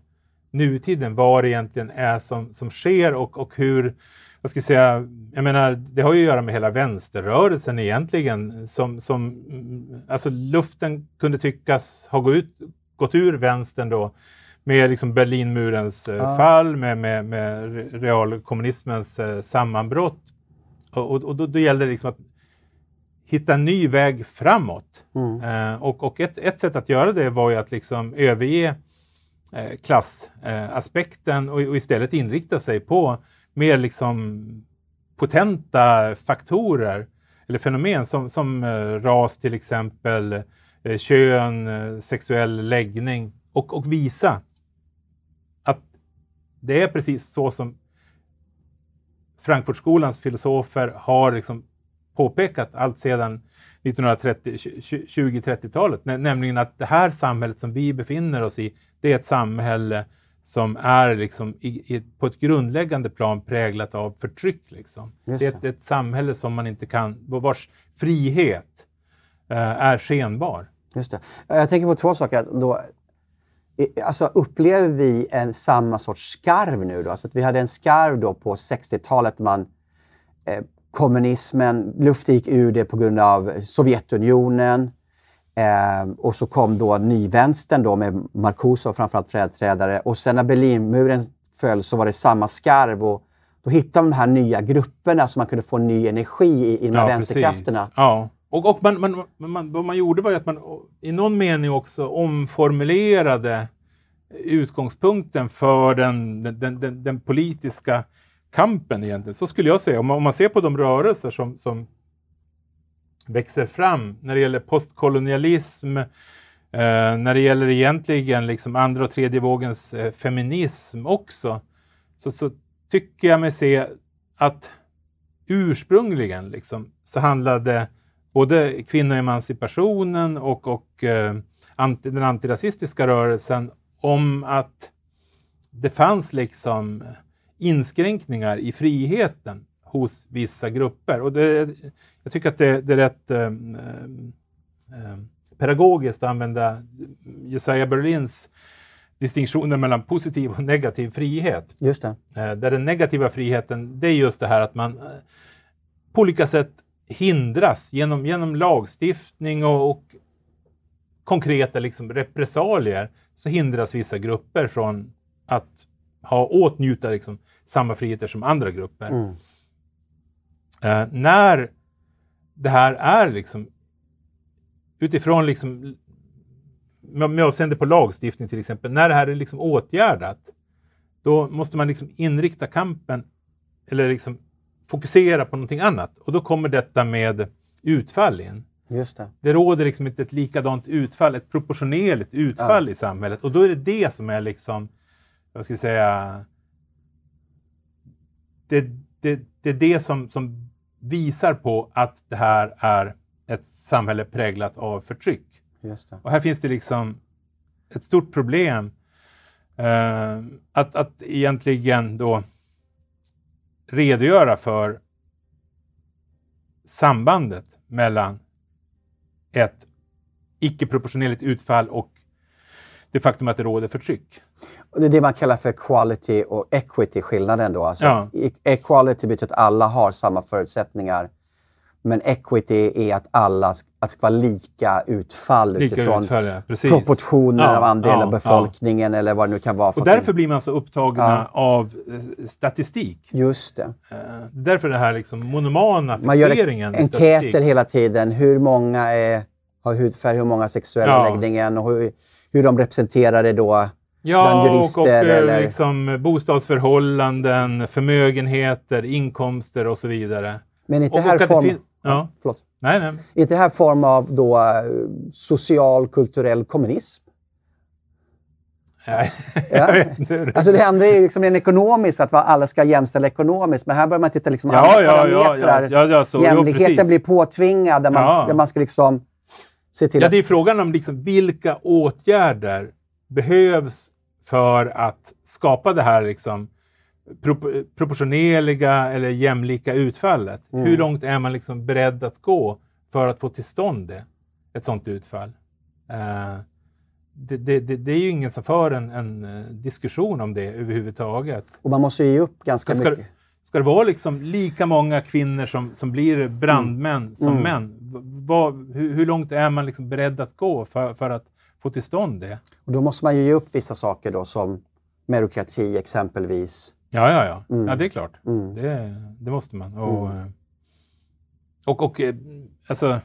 nutiden, vad det egentligen är som, som sker och, och hur, vad ska jag säga, jag menar, det har ju att göra med hela vänsterrörelsen egentligen, som, som mm, alltså luften kunde tyckas ha gått, ut, gått ur vänstern då, med liksom Berlinmurens eh, Ja. fall, med, med, med re- realkommunismens eh, sammanbrott. Och, och, och då, då gällde det liksom att hitta en ny väg framåt. Mm. Eh, och och ett, ett sätt att göra det var ju att liksom överge eh, klassaspekten eh, och, och istället inrikta sig på mer liksom potenta faktorer eller fenomen som, som eh, ras till exempel, eh, kön, eh, sexuell läggning och, och visa att det är precis så som Frankfurtskolans filosofer har liksom påpekat allt sedan 1930, 20-30-talet, nämligen att det här samhället som vi befinner oss i, det är ett samhälle som är liksom i, i, på ett grundläggande plan präglat av förtryck. Liksom. Just Det är ett, ett samhälle som man inte kan, vars frihet eh, är skenbar. Just det. Jag tänker på två saker. Då, alltså upplever vi en samma sorts skarv nu då? Alltså att vi hade en skarv då på 60-talet. Man, eh, kommunismen, luften gick ur det på grund av Sovjetunionen. Eh, och så kom då nyvänstern då med Marcuse och framförallt företrädare. Och sen när Berlinmuren föll så var det samma skarv. Och då hittade de här nya grupperna så man kunde få ny energi i, i de här vänsterkrafterna. Precis. Ja. Och, och man, man, man, vad man gjorde var ju att man i någon mening också omformulerade utgångspunkten för den, den, den, den, den politiska kampen egentligen. Så skulle jag säga. Om man, om man ser på de rörelser som, som växer fram när det gäller postkolonialism, eh, när det gäller egentligen liksom andra och tredje vågens eh, feminism också, så, så tycker jag mig se att ursprungligen liksom, så handlade både kvinnoemancipationen och, och eh, anti, den antirasistiska rörelsen om att det fanns liksom inskränkningar i friheten hos vissa grupper. Och det, jag tycker att det, det är rätt eh, pedagogiskt att använda Jesaja Berlins distinktioner mellan positiv och negativ frihet. Just det. Där den negativa friheten, det är just det här att man på olika sätt hindras genom, genom lagstiftning och, och konkreta liksom repressalier så hindras vissa grupper från att ha åtnjuta liksom samma friheter som andra grupper. Mm. Eh, när det här är liksom utifrån liksom med, med avseende på lagstiftning till exempel, när det här är liksom åtgärdat, då måste man liksom inrikta kampen eller liksom fokusera på någonting annat och då kommer detta med utfall in. Just det. Det råder liksom inte ett likadant utfall, ett proportionerligt utfall Ja. i samhället och då är det det som är liksom, vad ska jag säga, det, det, det är det som, som visar på att det här är ett samhälle präglat av förtryck. Och här finns det liksom ett stort problem eh, att, att egentligen då redogöra för sambandet mellan ett icke-proportionerligt utfall och det faktum att det råder förtryck. Det är det man kallar för quality och equity, skillnaden då. Alltså, Ja. e- Equality betyder att alla har samma förutsättningar. Men equity är att alla att ska vara lika utfall Lika utifrån utfall, ja, proportioner Ja, av andel av befolkningen eller vad det nu kan vara. Och därför blir man så upptagna av eh, statistik. Just det. Eh, därför det här liksom monomana Man gör fixeringen enkäter hela tiden. Hur många är, har hudfärg, hur många har sexuella Ja. läggningen och hur, hur de representerar det då. Ja, jurister och, och eh, eller- liksom bostadsförhållanden, förmögenheter, inkomster och så vidare. Men inte Och, här och form... fin- ja. Förlåt. Nej, nej. Inte här form av då eh, social, kulturell kommunism. nej. Ja. Alltså det andra är liksom den ekonomiska, att alla ska jämställa ekonomiskt. Men här börjar man titta liksom ja, andra ja, parametrar. ja, ja, så, jo, Jämlikheten precis. blir påtvingad där man, där man ska liksom se till Ja, att... det är frågan om liksom vilka åtgärder behövs för att skapa det här liksom pro- proportionerliga eller jämlika utfallet. Mm. Hur långt är man liksom beredd att gå för att få till stånd det, ett sådant utfall? Eh, det, det, det, det är ju ingen som för en, en eh, diskussion om det överhuvudtaget. Och man måste ju ge upp ganska Ska- ska- mycket. Ska det vara liksom lika många kvinnor som, som blir brandmän som Mm. män? V- Vad, hur, hur långt är man liksom beredd att gå för, för att få till stånd det? Och då måste man ju ge upp vissa saker då som merokrati exempelvis. Ja, ja, ja. Mm. ja det är klart. Mm. Det, det måste man. Och, Mm. eh, och, och eh, alltså,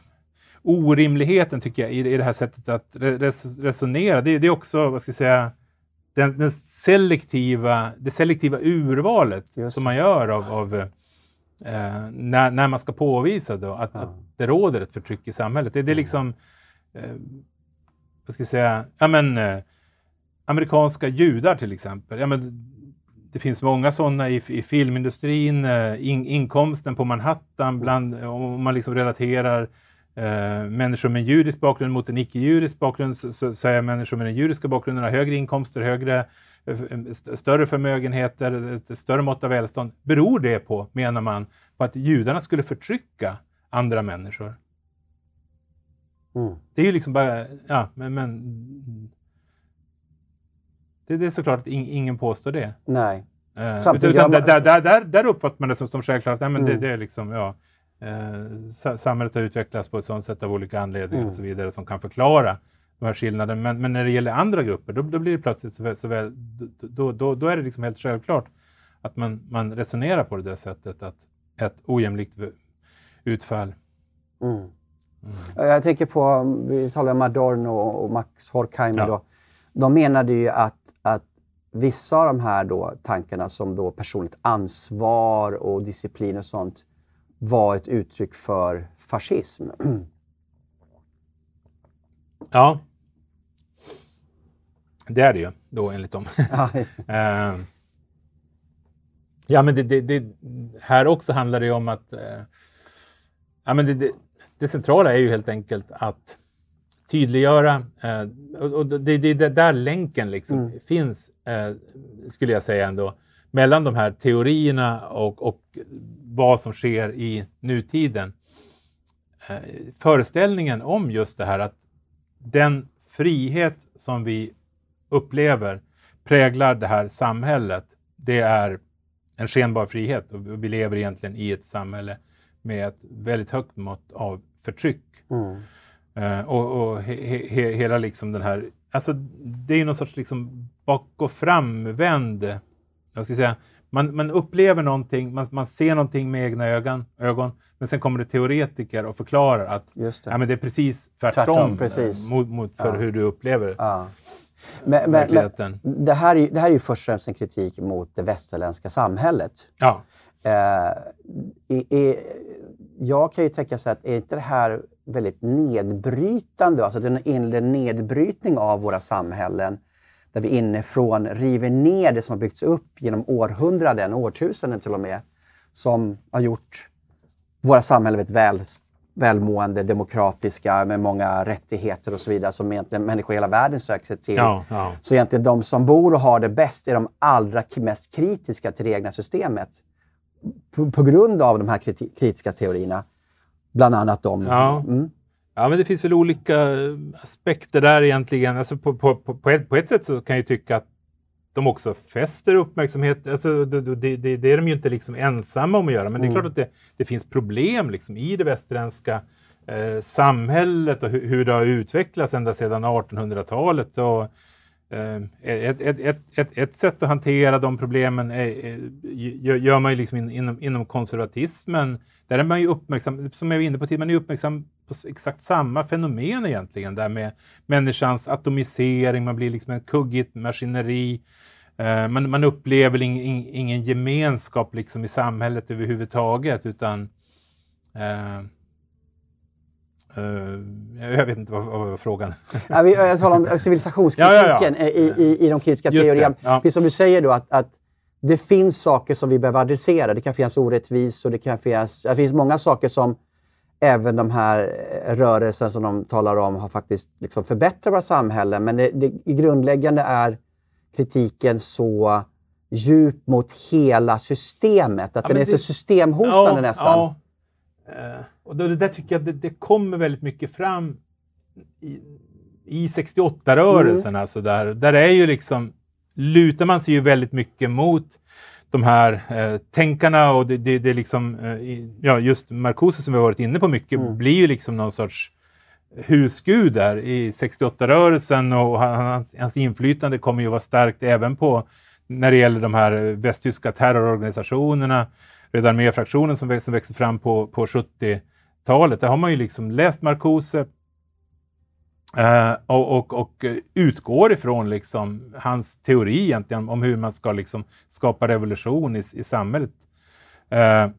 orimligheten tycker jag i, i det här sättet att re, res, resonera, det, det är också, vad ska jag säga, den, den selektiva, det selektiva urvalet Just som man gör av, av eh, när, när man ska påvisa då att, Ja. att det råder ett förtryck i samhället. Det, det är liksom, eh, vad ska jag säga, ja men eh, amerikanska judar till exempel. Ja, men, det finns många sådana i, i filmindustrin, eh, in, inkomsten på Manhattan, bland, om man liksom relaterar eh, människor med judisk bakgrund mot en icke-judisk bakgrund så, så, så är människor med den judiska bakgrunden har högre inkomster, högre, eh, eh, st- större förmögenheter, eh, ett större mått av välstånd. Beror det på, menar man, på att judarna skulle förtrycka andra människor? Mm. Det är ju liksom bara, ja, men, men det, det är såklart att in, ingen påstår det. Nej. Eh, Samtidigt utan man- där, där, där, där uppfattar man det som, som självklart. Nej, men Mm. det, det är liksom, ja, eh, sa- samhället har utvecklats på ett sådant sätt av olika anledningar Mm. och så vidare som kan förklara de här skillnaderna. Men, men när det gäller andra grupper, då, då blir det plötsligt så väl, så väl då, då, då är det liksom helt självklart att man, man resonerar på det där sättet att ett ojämlikt utfall. Mm. Jag tänker på, vi talar om Adorno och Max Horkheimer. Ja. Då. De menade ju att, att vissa av de här då, tankarna som då personligt ansvar och disciplin och sånt var ett uttryck för fascism. Ja. Det är det ju då enligt dem. Ja, Eh, Ja, men det, det, det, här också handlar det om att... Eh, ja, men det, det, centrala är ju helt enkelt att tydliggöra, eh, och, och det är det, där länken liksom mm. finns, eh, skulle jag säga ändå, mellan de här teorierna och, och vad som sker i nutiden. Eh, föreställningen om just det här att den frihet som vi upplever präglar det här samhället, det är en skenbar frihet och vi lever egentligen i ett samhälle med ett väldigt högt mått av förtryck. Mm. Uh, och, och he, he, hela liksom den här, alltså det är någon sorts liksom bak och framvänd, jag ska säga, man, man upplever någonting, man, man ser någonting med egna ögon, ögon, men sen kommer det teoretiker och förklarar att det. Ja, men det är precis tvärtom, tvärtom precis. mot, mot för ja. hur du upplever ja. Men, men, men, det, här är, det här är ju först och främst en kritik mot det västerländska samhället. Ja. Eh, är, jag kan ju tänka så att är inte det här väldigt nedbrytande, alltså det är en nedbrytning av våra samhällen där vi inifrån river ner det som har byggts upp genom århundraden, årtusenden till och med, som har gjort våra samhällen väl välmående, demokratiska med många rättigheter och så vidare som egentligen människor i hela världen söker sig till. Ja, ja. Så egentligen de som bor och har det bäst är de allra mest kritiska till det egna systemet. På, på grund av de här kriti kritiska teorierna. Bland annat de. Ja. Mm. ja, men det finns väl olika aspekter där egentligen. Alltså på, på, på, ett, på ett sätt så kan jag tycka att de också fäster uppmärksamhet. Alltså, det, det, det, är de ju inte liksom ensamma om att göra, men mm. det är mm. klart att det, det finns problem liksom i det västerländska eh, samhället och hur, hur, det har utvecklats ända sedan 1800-talet. Och, eh, Eh, ett, ett, ett, ett, sätt att hantera de problemen är, är, gör man ju liksom in, inom, inom konservatismen. Där är man ju uppmärksam, som jag var inne på tidigare, man är uppmärksam på exakt samma fenomen egentligen, där med människans atomisering, man blir liksom en kuggigt maskineri. Eh, man, man upplever ing, ingen gemenskap liksom i samhället överhuvudtaget, utan eh, jag vet inte vad, vad frågan ja, vi, Jag talar om civilisationskritiken ja, ja, I, i, i de kritiska teorierna. Precis som du säger då att, att det finns saker som vi behöver adressera. Det kan finnas orättvisor, det kan finnas... Det finns många saker som även de här eh, rörelserna som de talar om har faktiskt liksom förbättrat våra samhällen. Men det, det grundläggande är kritiken så djup mot hela systemet. Att ja, den är det, så systemhotande ja, nästan. Ja. Och det, det där tycker jag det, det, kommer väldigt mycket fram i, i 68-rörelsen. Mm. Alltså där, där är ju liksom, lutar man sig ju väldigt mycket mot de här eh, tänkarna och det, det, det liksom, eh, ja, just Marcuse som vi har varit inne på mycket, mm. blir ju liksom någon sorts husgud där i 68-rörelsen och hans, hans inflytande kommer ju vara starkt även på när det gäller de här västtyska terrororganisationerna, Röda arméfraktionen som, som växte fram på, på 70-talet. Där har man ju liksom läst Marcuse, Uh, och, och, och, utgår ifrån liksom hans teori egentligen om hur man ska liksom skapa revolution i, i samhället. Uh,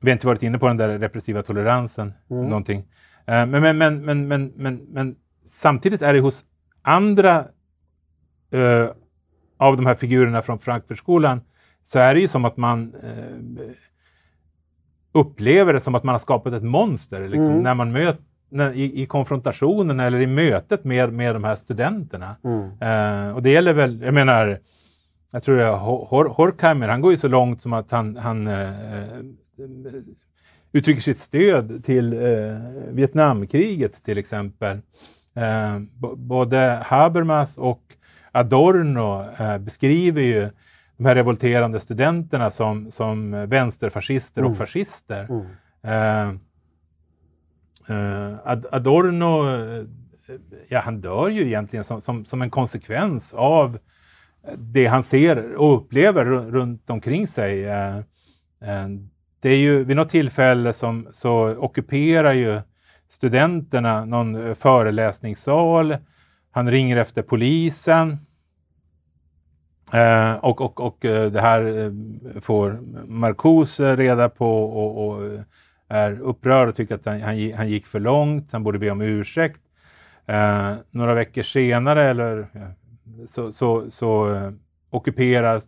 vi har inte varit inne på den där repressiva toleransen. Mm. Någonting. Uh, men, men, men, men, men, men, men, samtidigt är det hos andra av de här figurerna från Frankfurtskolan så är det ju som att man upplever det som att man har skapat ett monster. Liksom, mm. När man möter i, i, konfrontationen eller i mötet med, med de här studenterna. Mm. Uh, och det gäller väl, jag menar, jag tror det är Hor Horkheimer, han går ju så långt som att han, han uh, uttrycker sitt stöd till uh, Vietnamkriget till exempel. både Habermas och Adorno beskriver ju de här revolterande studenterna som, som vänsterfascister mm. och fascister. Mm. Uh, Adorno, uh, ja han dör ju egentligen som, som, som, en konsekvens av det han ser och upplever runt omkring sig. Uh, det är ju vid något tillfälle som så ockuperar ju studenterna någon föreläsningssal. Han ringer efter polisen. Eh, och, och, och eh, det här eh, får Marcuse reda på och, och är upprörd och tycker att han, han, han gick för långt, han borde be om ursäkt. Eh, några veckor senare eller, så, så, så ockuperar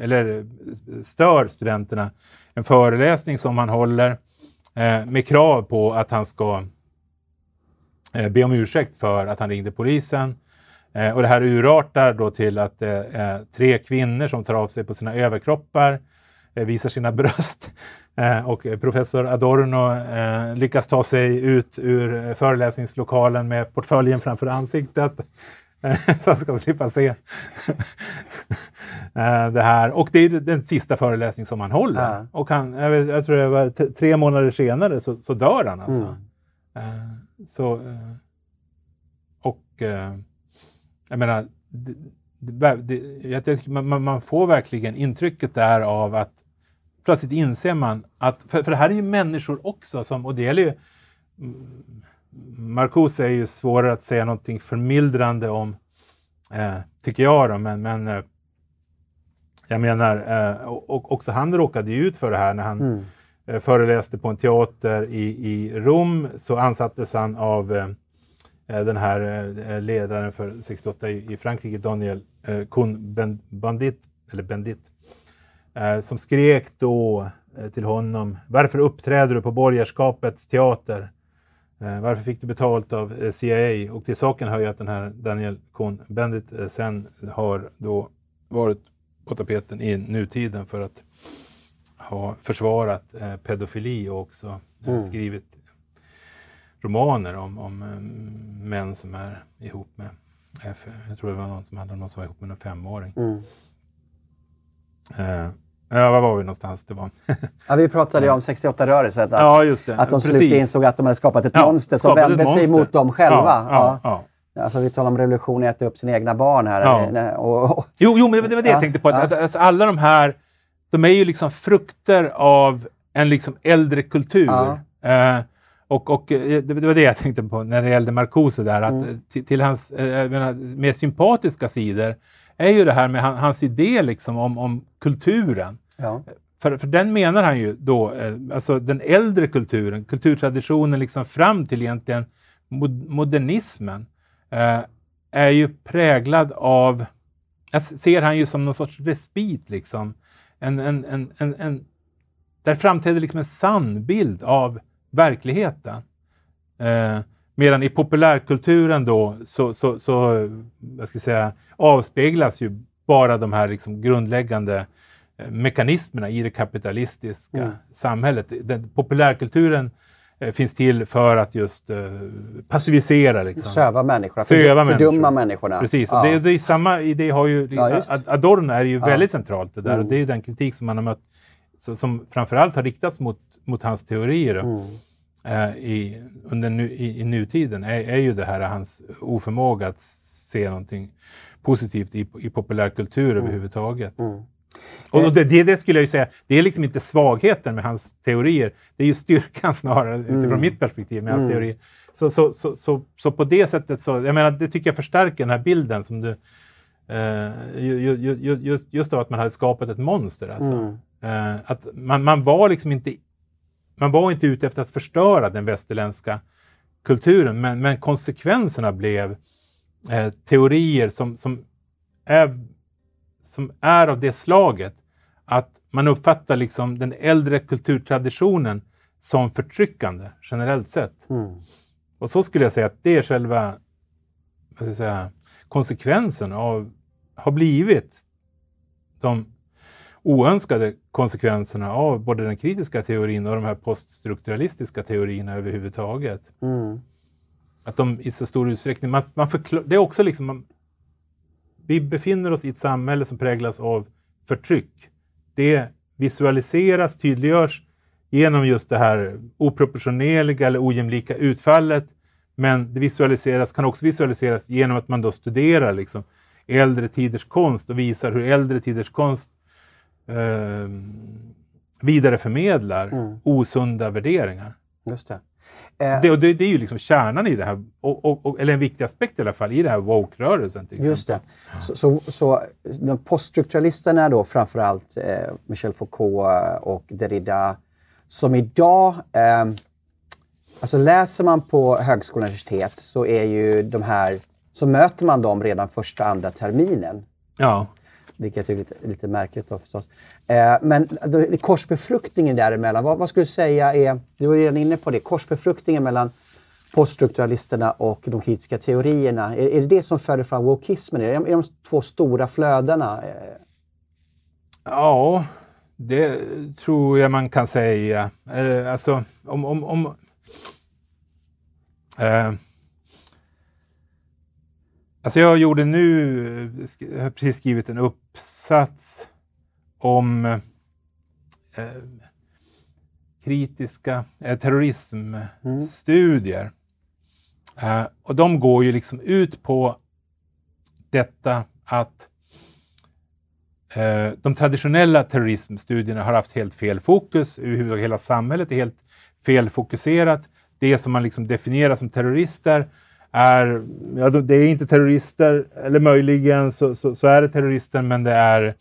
eller stör studenterna en föreläsning som han håller eh, med krav på att han ska eh, be om ursäkt för att han ringde polisen. Eh, och det här urartar då till att det är tre kvinnor som tar av sig på sina överkroppar, eh, visar sina bröst eh, och professor Adorno eh, lyckas ta sig ut ur föreläsningslokalen med portföljen framför ansiktet. så han ska slippa se det här. Och det är den sista föreläsning som han håller. Ja. Och han, jag, vet, jag, tror det var tre månader senare så, så dör han alltså. Mm. så, och jag menar, det, det, man, man, får verkligen intrycket där av att plötsligt inser man att, för, för det här är ju människor också, som, och det gäller ju mm, Marcuse är ju svårare att säga någonting förmildrande om, eh, tycker jag då, men, men eh, jag menar, eh, och, också han råkade ju ut för det här när han mm. eh, föreläste på en teater i, i Rom, så ansattes han av eh, den här eh, ledaren för 68 i Frankrike, Daniel eh, Cohn-Bendit, eller Bendit, som skrek då till honom, varför uppträder du på borgerskapets teater? Varför fick du betalt av CIA? Och till saken hör ju att den här Daniel Cohn-Bendit sen har då varit på tapeten i nutiden för att ha försvarat pedofili och också mm. skrivit romaner om, om um, män som är ihop med, jag tror det var någon som hade någon som var ihop med en femåring. Mm. Uh, Ja, var var vi någonstans? Det var... ja, vi pratade ju om 68-rörelsen. Att, ja, just det. att de slutligen insåg att de hade skapat ett ja, monster som vände sig mot dem själva. Ja, ja. Alltså, vi talar om revolution att äta upp sina egna barn här. Ja. Och, och... Jo, jo, men det var det jag tänkte på. Att, alltså, alla de här, de är ju liksom frukter av en liksom äldre kultur. Uh, och, och eh, det var det jag tänkte på när det gällde Marcuse där, att mm. till, till, hans eh, menar, mer sympatiska sidor är ju det här med han, hans idé liksom om, om kulturen. Ja. För, för den menar han ju då, eh, alltså den äldre kulturen, kulturtraditionen liksom fram till egentligen modernismen, eh, är ju präglad av, jag ser han ju som någon sorts respit liksom. En, en, en, en, en där framträder liksom en sann bild av verkligheten. Eh, medan i populärkulturen då så, så, så jag ska säga, avspeglas ju bara de här liksom grundläggande eh, mekanismerna i det kapitalistiska mm. samhället. Den, populärkulturen eh, finns till för att just eh, passivisera. Liksom. Söva människorna, Söva fördumma människorna. Precis, ja. och det, det är samma idé har ju, ja, Adorno är ju ja. väldigt centralt det där mm. och det är den kritik som man har mött, så, som framförallt har riktats mot, mot hans teorier. Mm eh, i, under nu, i, i nutiden är, är, ju det här hans oförmåga att se någonting positivt i, i populärkultur mm. överhuvudtaget. Mm. Och, och det, det, det, skulle jag ju säga, det är liksom inte svagheten med hans teorier, det är ju styrkan snarare mm. utifrån mitt perspektiv med hans mm. teorier. Så, så, så, så, så, på det sättet så, jag menar, det tycker jag förstärker den här bilden som du, eh, just, just av att man hade skapat ett monster. Alltså. Mm. Eh, att man, man var liksom inte man var inte ute efter att förstöra den västerländska kulturen, men, men konsekvenserna blev eh, teorier som, som, är, som är av det slaget att man uppfattar liksom den äldre kulturtraditionen som förtryckande generellt sett. Mm. Och så skulle jag säga att det är själva säga, konsekvensen av, har blivit de oönskade konsekvenserna av både den kritiska teorin och de här poststrukturalistiska teorierna överhuvudtaget. Mm. Att de i så stor utsträckning, man, man det är också liksom, man, vi befinner oss i ett samhälle som präglas av förtryck. Det visualiseras, tydliggörs genom just det här oproportionerliga eller ojämlika utfallet. Men det visualiseras, kan också visualiseras genom att man då studerar liksom äldre tiders konst och visar hur äldre tiders konst eh, vidareförmedlar mm. osunda värderingar. Just det. Eh, det, och det, det, är ju liksom kärnan i det här, och, och, och, eller en viktig aspekt i alla fall, i det här woke-rörelsen. Just det. Så, så, så de poststrukturalisterna då framförallt eh, Michel Foucault och Derrida, som idag eh, Alltså läser man på högskola och universitet så är ju de här, så möter man dem redan första, andra terminen. Ja. Vilket jag tycker är lite, lite märkligt då förstås. Eh, men då, korsbefruktningen däremellan, vad, vad skulle du säga är, du var redan inne på det, korsbefruktningen mellan poststrukturalisterna och de kritiska teorierna. Är, är det det som föder fram wokismen? Är det, är de två stora flödena? Eh, Ja, det tror jag man kan säga. Eh, alltså, om... om, om eh, alltså jag gjorde nu, jag har precis skrivit en uppsats om eh, kritiska eh, terrorismstudier. Mm. och de går ju liksom ut på detta att Eh, de traditionella terrorismstudierna har haft helt fel fokus. Överhuvudtaget hela samhället är helt felfokuserat. Det som man liksom definierar som terrorister är, ja, det är inte terrorister, eller möjligen så, så, så är det terrorister, men det är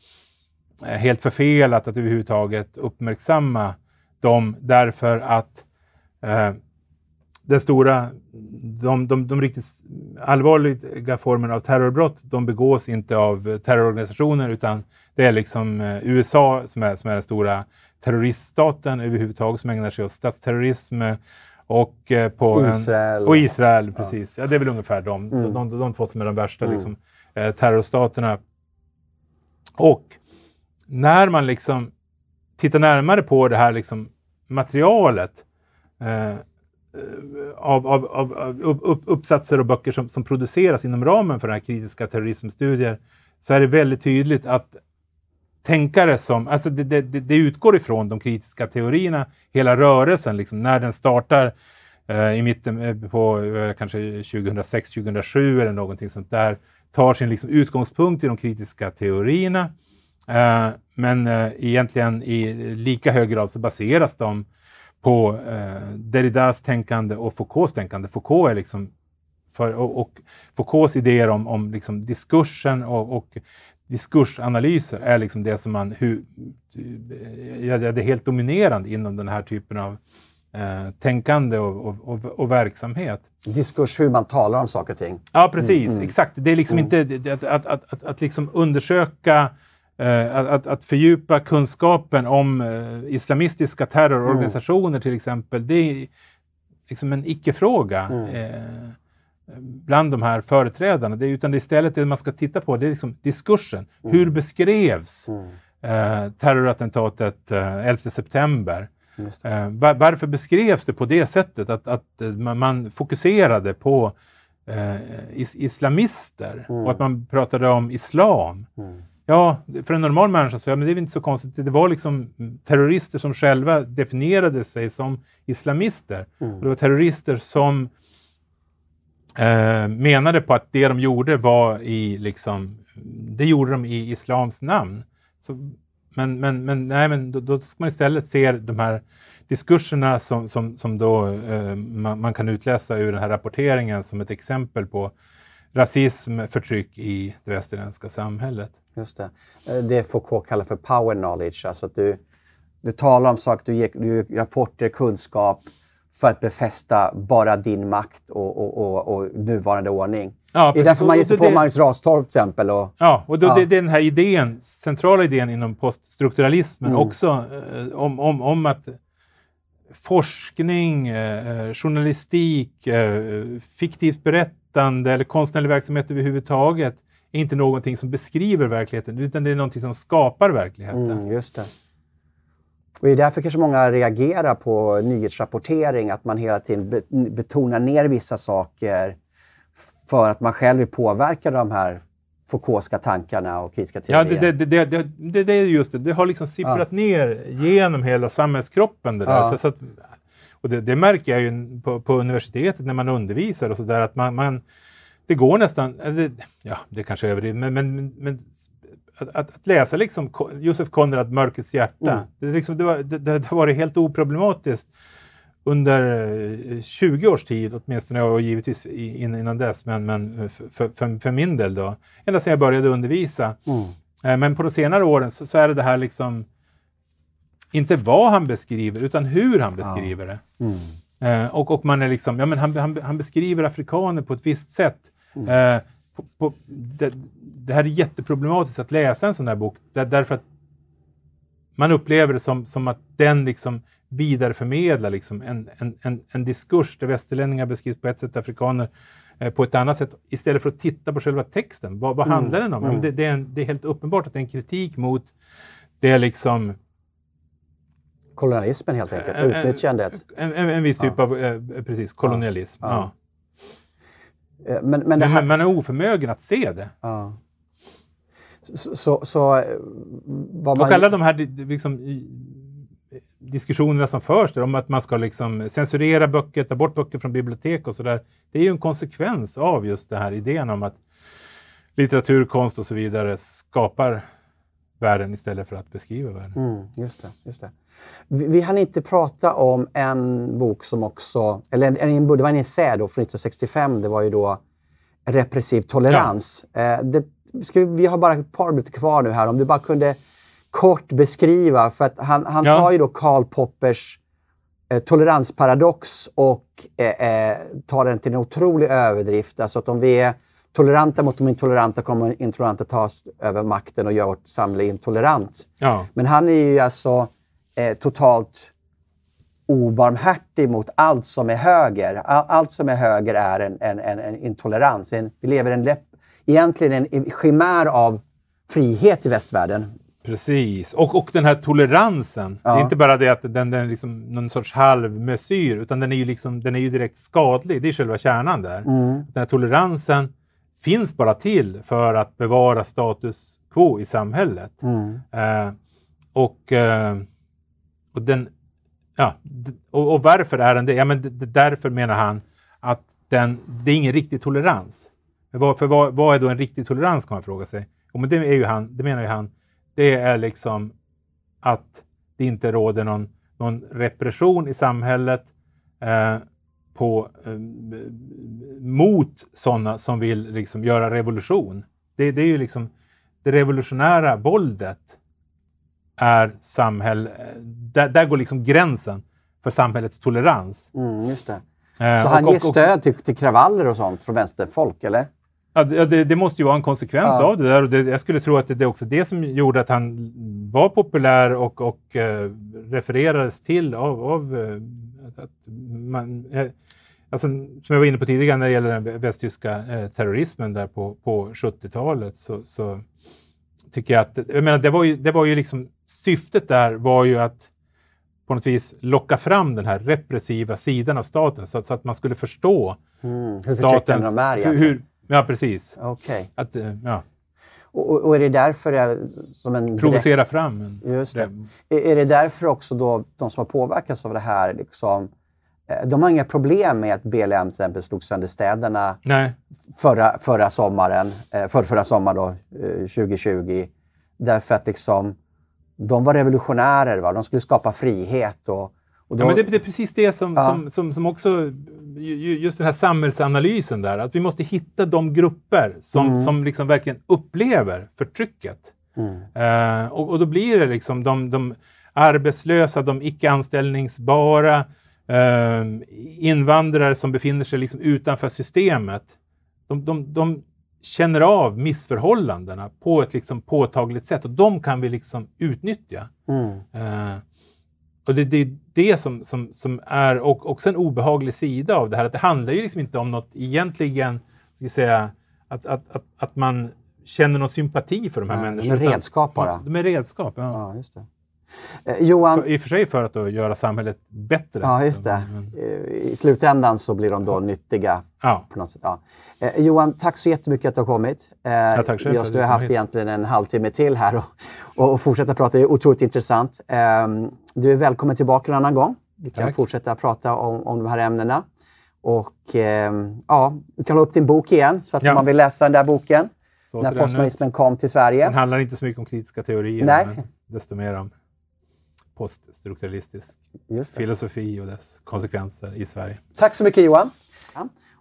eh, helt förfelat att överhuvudtaget uppmärksamma dem därför att eh, den stora, de, de, de riktigt allvarliga formerna av terrorbrott, de begås inte av terrororganisationer utan det är liksom eh, USA som är, som är den stora terroriststaten överhuvudtaget som ägnar sig åt statsterrorism. Och, eh, på Israel. En, och Israel, precis. Ja. ja. det är väl ungefär de, mm. de, de, de två som är de värsta mm. liksom, eh, terrorstaterna. Och när man liksom tittar närmare på det här liksom, materialet eh, av, av, av, av upp, uppsatser och böcker som, som produceras inom ramen för den här kritiska terrorismstudier så är det väldigt tydligt att tänkare som, alltså det, det, det utgår ifrån de kritiska teorierna, hela rörelsen, liksom, när den startar eh, i mitten eh, på eh, kanske 2006-2007 eller någonting sånt där, tar sin liksom, utgångspunkt i de kritiska teorierna. Eh, men eh, egentligen i lika hög grad så baseras de på eh, Derridas tänkande och Foucaults tänkande. Foucault är liksom för, och, och Foucaults idéer om, om liksom diskursen och, och diskursanalyser är liksom det som man, hur, ja, det är helt dominerande inom den här typen av eh, tänkande och, och, och, och, verksamhet. Diskurs, hur man talar om saker och ting. Ja, precis. Mm, mm. Exakt. Det är liksom mm. inte att, att, att, att, att liksom undersöka eh, att, att, fördjupa kunskapen om eh, islamistiska terrororganisationer mm. till exempel, det är liksom en icke-fråga. Bland de här företrädarna. Det, utan det istället det man ska titta på det är liksom diskursen. Mm. Hur beskrevs mm. eh, terrorattentatet eh, 11 september? Eh, var, varför beskrevs det på det sättet att, att eh, man, man fokuserade på eh, is, islamister mm. och att man pratade om islam? Mm. Ja, för en normal människa så ja, men det är inte så konstigt. Det var liksom terrorister som själva definierade sig som islamister. Mm. Och det var terrorister som eh, menade på att det de gjorde var i, liksom, det gjorde de i islams namn. Så, men, men, men, nej, men då, då, ska man istället se de här diskurserna som, som, som då, eh, man, man, kan utläsa ur den här rapporteringen som ett exempel på rasism, förtryck i det västerländska samhället. Just det. Eh, det Foucault kallar för power knowledge, alltså att du, du talar om saker, du ger, du ger rapporter, kunskap, för att befästa bara din makt och, och, och, och nuvarande ordning. Ja, det är därför man ger sig på Magnus Rastorp till exempel. Och, ja, och då, ja. Det, den här idén, centrala idén inom poststrukturalismen mm. också, eh, om, om, om att forskning, eh, journalistik, eh, fiktivt berättande eller konstnärlig verksamhet överhuvudtaget är inte någonting som beskriver verkligheten, utan det är någonting som skapar verkligheten. Mm, just det. Och det är därför kanske många reagerar på nyhetsrapportering, att man hela tiden betonar ner vissa saker för att man själv är påverkad av de här Foucaultska tankarna och kritiska teorier. Ja, det, det, det, det, är just det. Det har liksom sipprat ja. ner genom hela samhällskroppen. Det, där. Ja. Så, så att, och det, märker jag ju på, på universitetet när man undervisar och sådär att man, man, det går nästan, det, ja det kanske är överdrivet, men, men, men att, att, att, läsa liksom Josef Konrad, Mörkrets hjärta, mm. det, liksom, det, var, det, det, har varit helt oproblematiskt under 20 eh, års tid åtminstone, och givetvis innan dess, men, men för, för, för, min del då, ända sedan jag började undervisa. Mm. Eh, men på de senare åren så, så, är det det här liksom, inte vad han beskriver, utan hur han beskriver ja. det. Mm. Eh, och, och man är liksom, ja men han, han, han beskriver afrikaner på ett visst sätt. Mm. På, på, det, det, här är jätteproblematiskt att läsa en sån här bok där, därför att man upplever det som, som att den liksom vidareförmedlar liksom en, en, en, en diskurs där västerlänningar beskrivs på ett sätt, afrikaner eh, på ett annat sätt, istället för att titta på själva texten. Vad, vad mm. handlar den om? Mm. Det, det, är en, det, är helt uppenbart att det är en kritik mot det liksom Kolonialismen helt enkelt, utnyttjandet. En, en, en viss typ ja. av eh, precis, kolonialism. Ja. Ja. Eh, men, men, här... men, man är oförmögen att se det. Så, så, så eh, vad man... Och alla de här liksom, diskussionerna som förs där om att man ska liksom censurera böcker, ta bort böcker från bibliotek och sådär. Det är ju en konsekvens av just den här idén om att litteratur, konst och så vidare skapar världen istället för att beskriva världen. Mm, just det, just det. Vi, vi hann inte prata om en bok som också, eller en, en, det var en essä då från 1965, det var ju då Repressiv tolerans. Ja. Eh, det, ska, vi har bara ett par minuter kvar nu här, om du bara kunde kort beskriva, för att han, han ja. tar ju då Karl Poppers eh, toleransparadox och eh, eh, tar den till en otrolig överdrift. Alltså att om vi är toleranta mot de intoleranta kommer de intoleranta ta över makten och göra vårt samhälle intolerant. Ja. Men han är ju alltså eh, totalt obarmhärtig mot allt som är höger. All, allt som är höger är en, en, en, en intolerans. Vi lever en läpp, egentligen en, en chimär av frihet i västvärlden. Precis, och, och den här toleransen. Ja. Det är inte bara det att den, den är liksom någon sorts halvmesyr, utan den är ju, liksom, den är ju direkt skadlig. Det är själva kärnan där. Mm. Den här toleransen finns bara till för att bevara status quo i samhället. Mm. Eh, och, eh, och, den, ja, och, och, varför är den det? Ja, men därför menar han att den, det är ingen riktig tolerans. För vad, vad är då en riktig tolerans kan man fråga sig. Och men det, är ju han, det menar ju han, det är liksom att det inte råder någon, någon repression i samhället. Eh, på, eh, mot sådana som vill liksom göra revolution. Det, det, är ju liksom det revolutionära våldet är samhälle, där, där går liksom gränsen för samhällets tolerans. Mm, just det. Eh, Så han och, ger stöd till, till kravaller och sånt från vänsterfolk, eller? Ja, det, det, måste ju vara en konsekvens ja. av det där. Och det, jag skulle tro att det, är också det som gjorde att han var populär och, och uh, refererades till av, av uh, att man, eh, alltså, som jag var inne på tidigare när det gäller den västtyska eh, terrorismen där på, på 70-talet så, så, tycker jag att, jag menar, det var ju, det var ju liksom, syftet där var ju att på något vis locka fram den här repressiva sidan av staten så att, så att man skulle förstå mm, hur statens... de är hur, Ja, precis. Okay. Att, eh, ja. Och, och, är det därför det som en... Provocera direkt... fram en... Just det. Är, är det därför också då de som har påverkats av det här liksom Eh, de har inga problem med att BLM till exempel slog sönder städerna Nej. Förra, förra sommaren, eh, för, förra sommaren då, 2020. Eh, Därför att liksom, de var revolutionärer, va? de skulle skapa frihet. Och, och då... ja, men det, det, är precis det som, ja. som, som, som, också, just den här samhällsanalysen där, att vi måste hitta de grupper som, mm. som liksom verkligen upplever förtrycket. Mm. Uh, och, och, då blir det liksom de, de arbetslösa, de icke anställningsbara, Uh, invandrare som befinner sig liksom utanför systemet, de, de, de, känner av missförhållandena på ett liksom påtagligt sätt och de kan vi liksom utnyttja. Mm. Uh, och det, det, är det som, som, som är och också en obehaglig sida av det här, att det handlar ju liksom inte om något egentligen, ska säga, att, att, att, att man känner någon sympati för de här ja, människorna. De är redskap bara. De är redskap, ja. ja just det. Eh, Johan... För, I och för sig för att göra samhället bättre. Ja, just det. Eh, I slutändan så blir de då nyttiga. Ja. På något sätt. Ja. Eh, Johan, tack så jättemycket att du har kommit. Eh, ja, tack själv. Jag skulle ha haft hit. egentligen en halvtimme till här och, och, fortsätta prata. Det är otroligt intressant. Eh, du är välkommen tillbaka en annan gång. Vi kan tack. fortsätta prata om, om de här ämnena. Och eh, ja, du kan ha upp din bok igen så att ja. man vill läsa den där boken. Så när postmodernismen kom till Sverige. Den handlar inte så mycket om kritiska teorier, Nej. men desto mer om poststrukturalistisk filosofi och dess konsekvenser i Sverige. Tack så mycket Johan!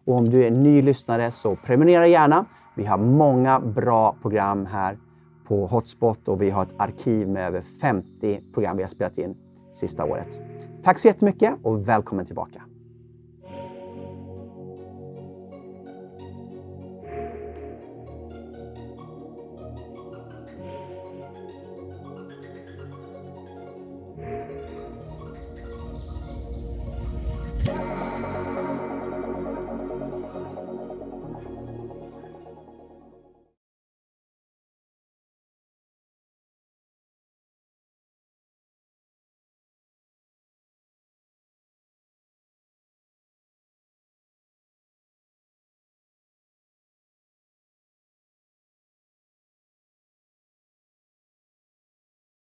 Och om du är ny lyssnare så prenumerera gärna. Vi har många bra program här på Hotspot och vi har ett arkiv med över 50 program vi har spelat in sista året. Tack så jättemycket och välkommen tillbaka!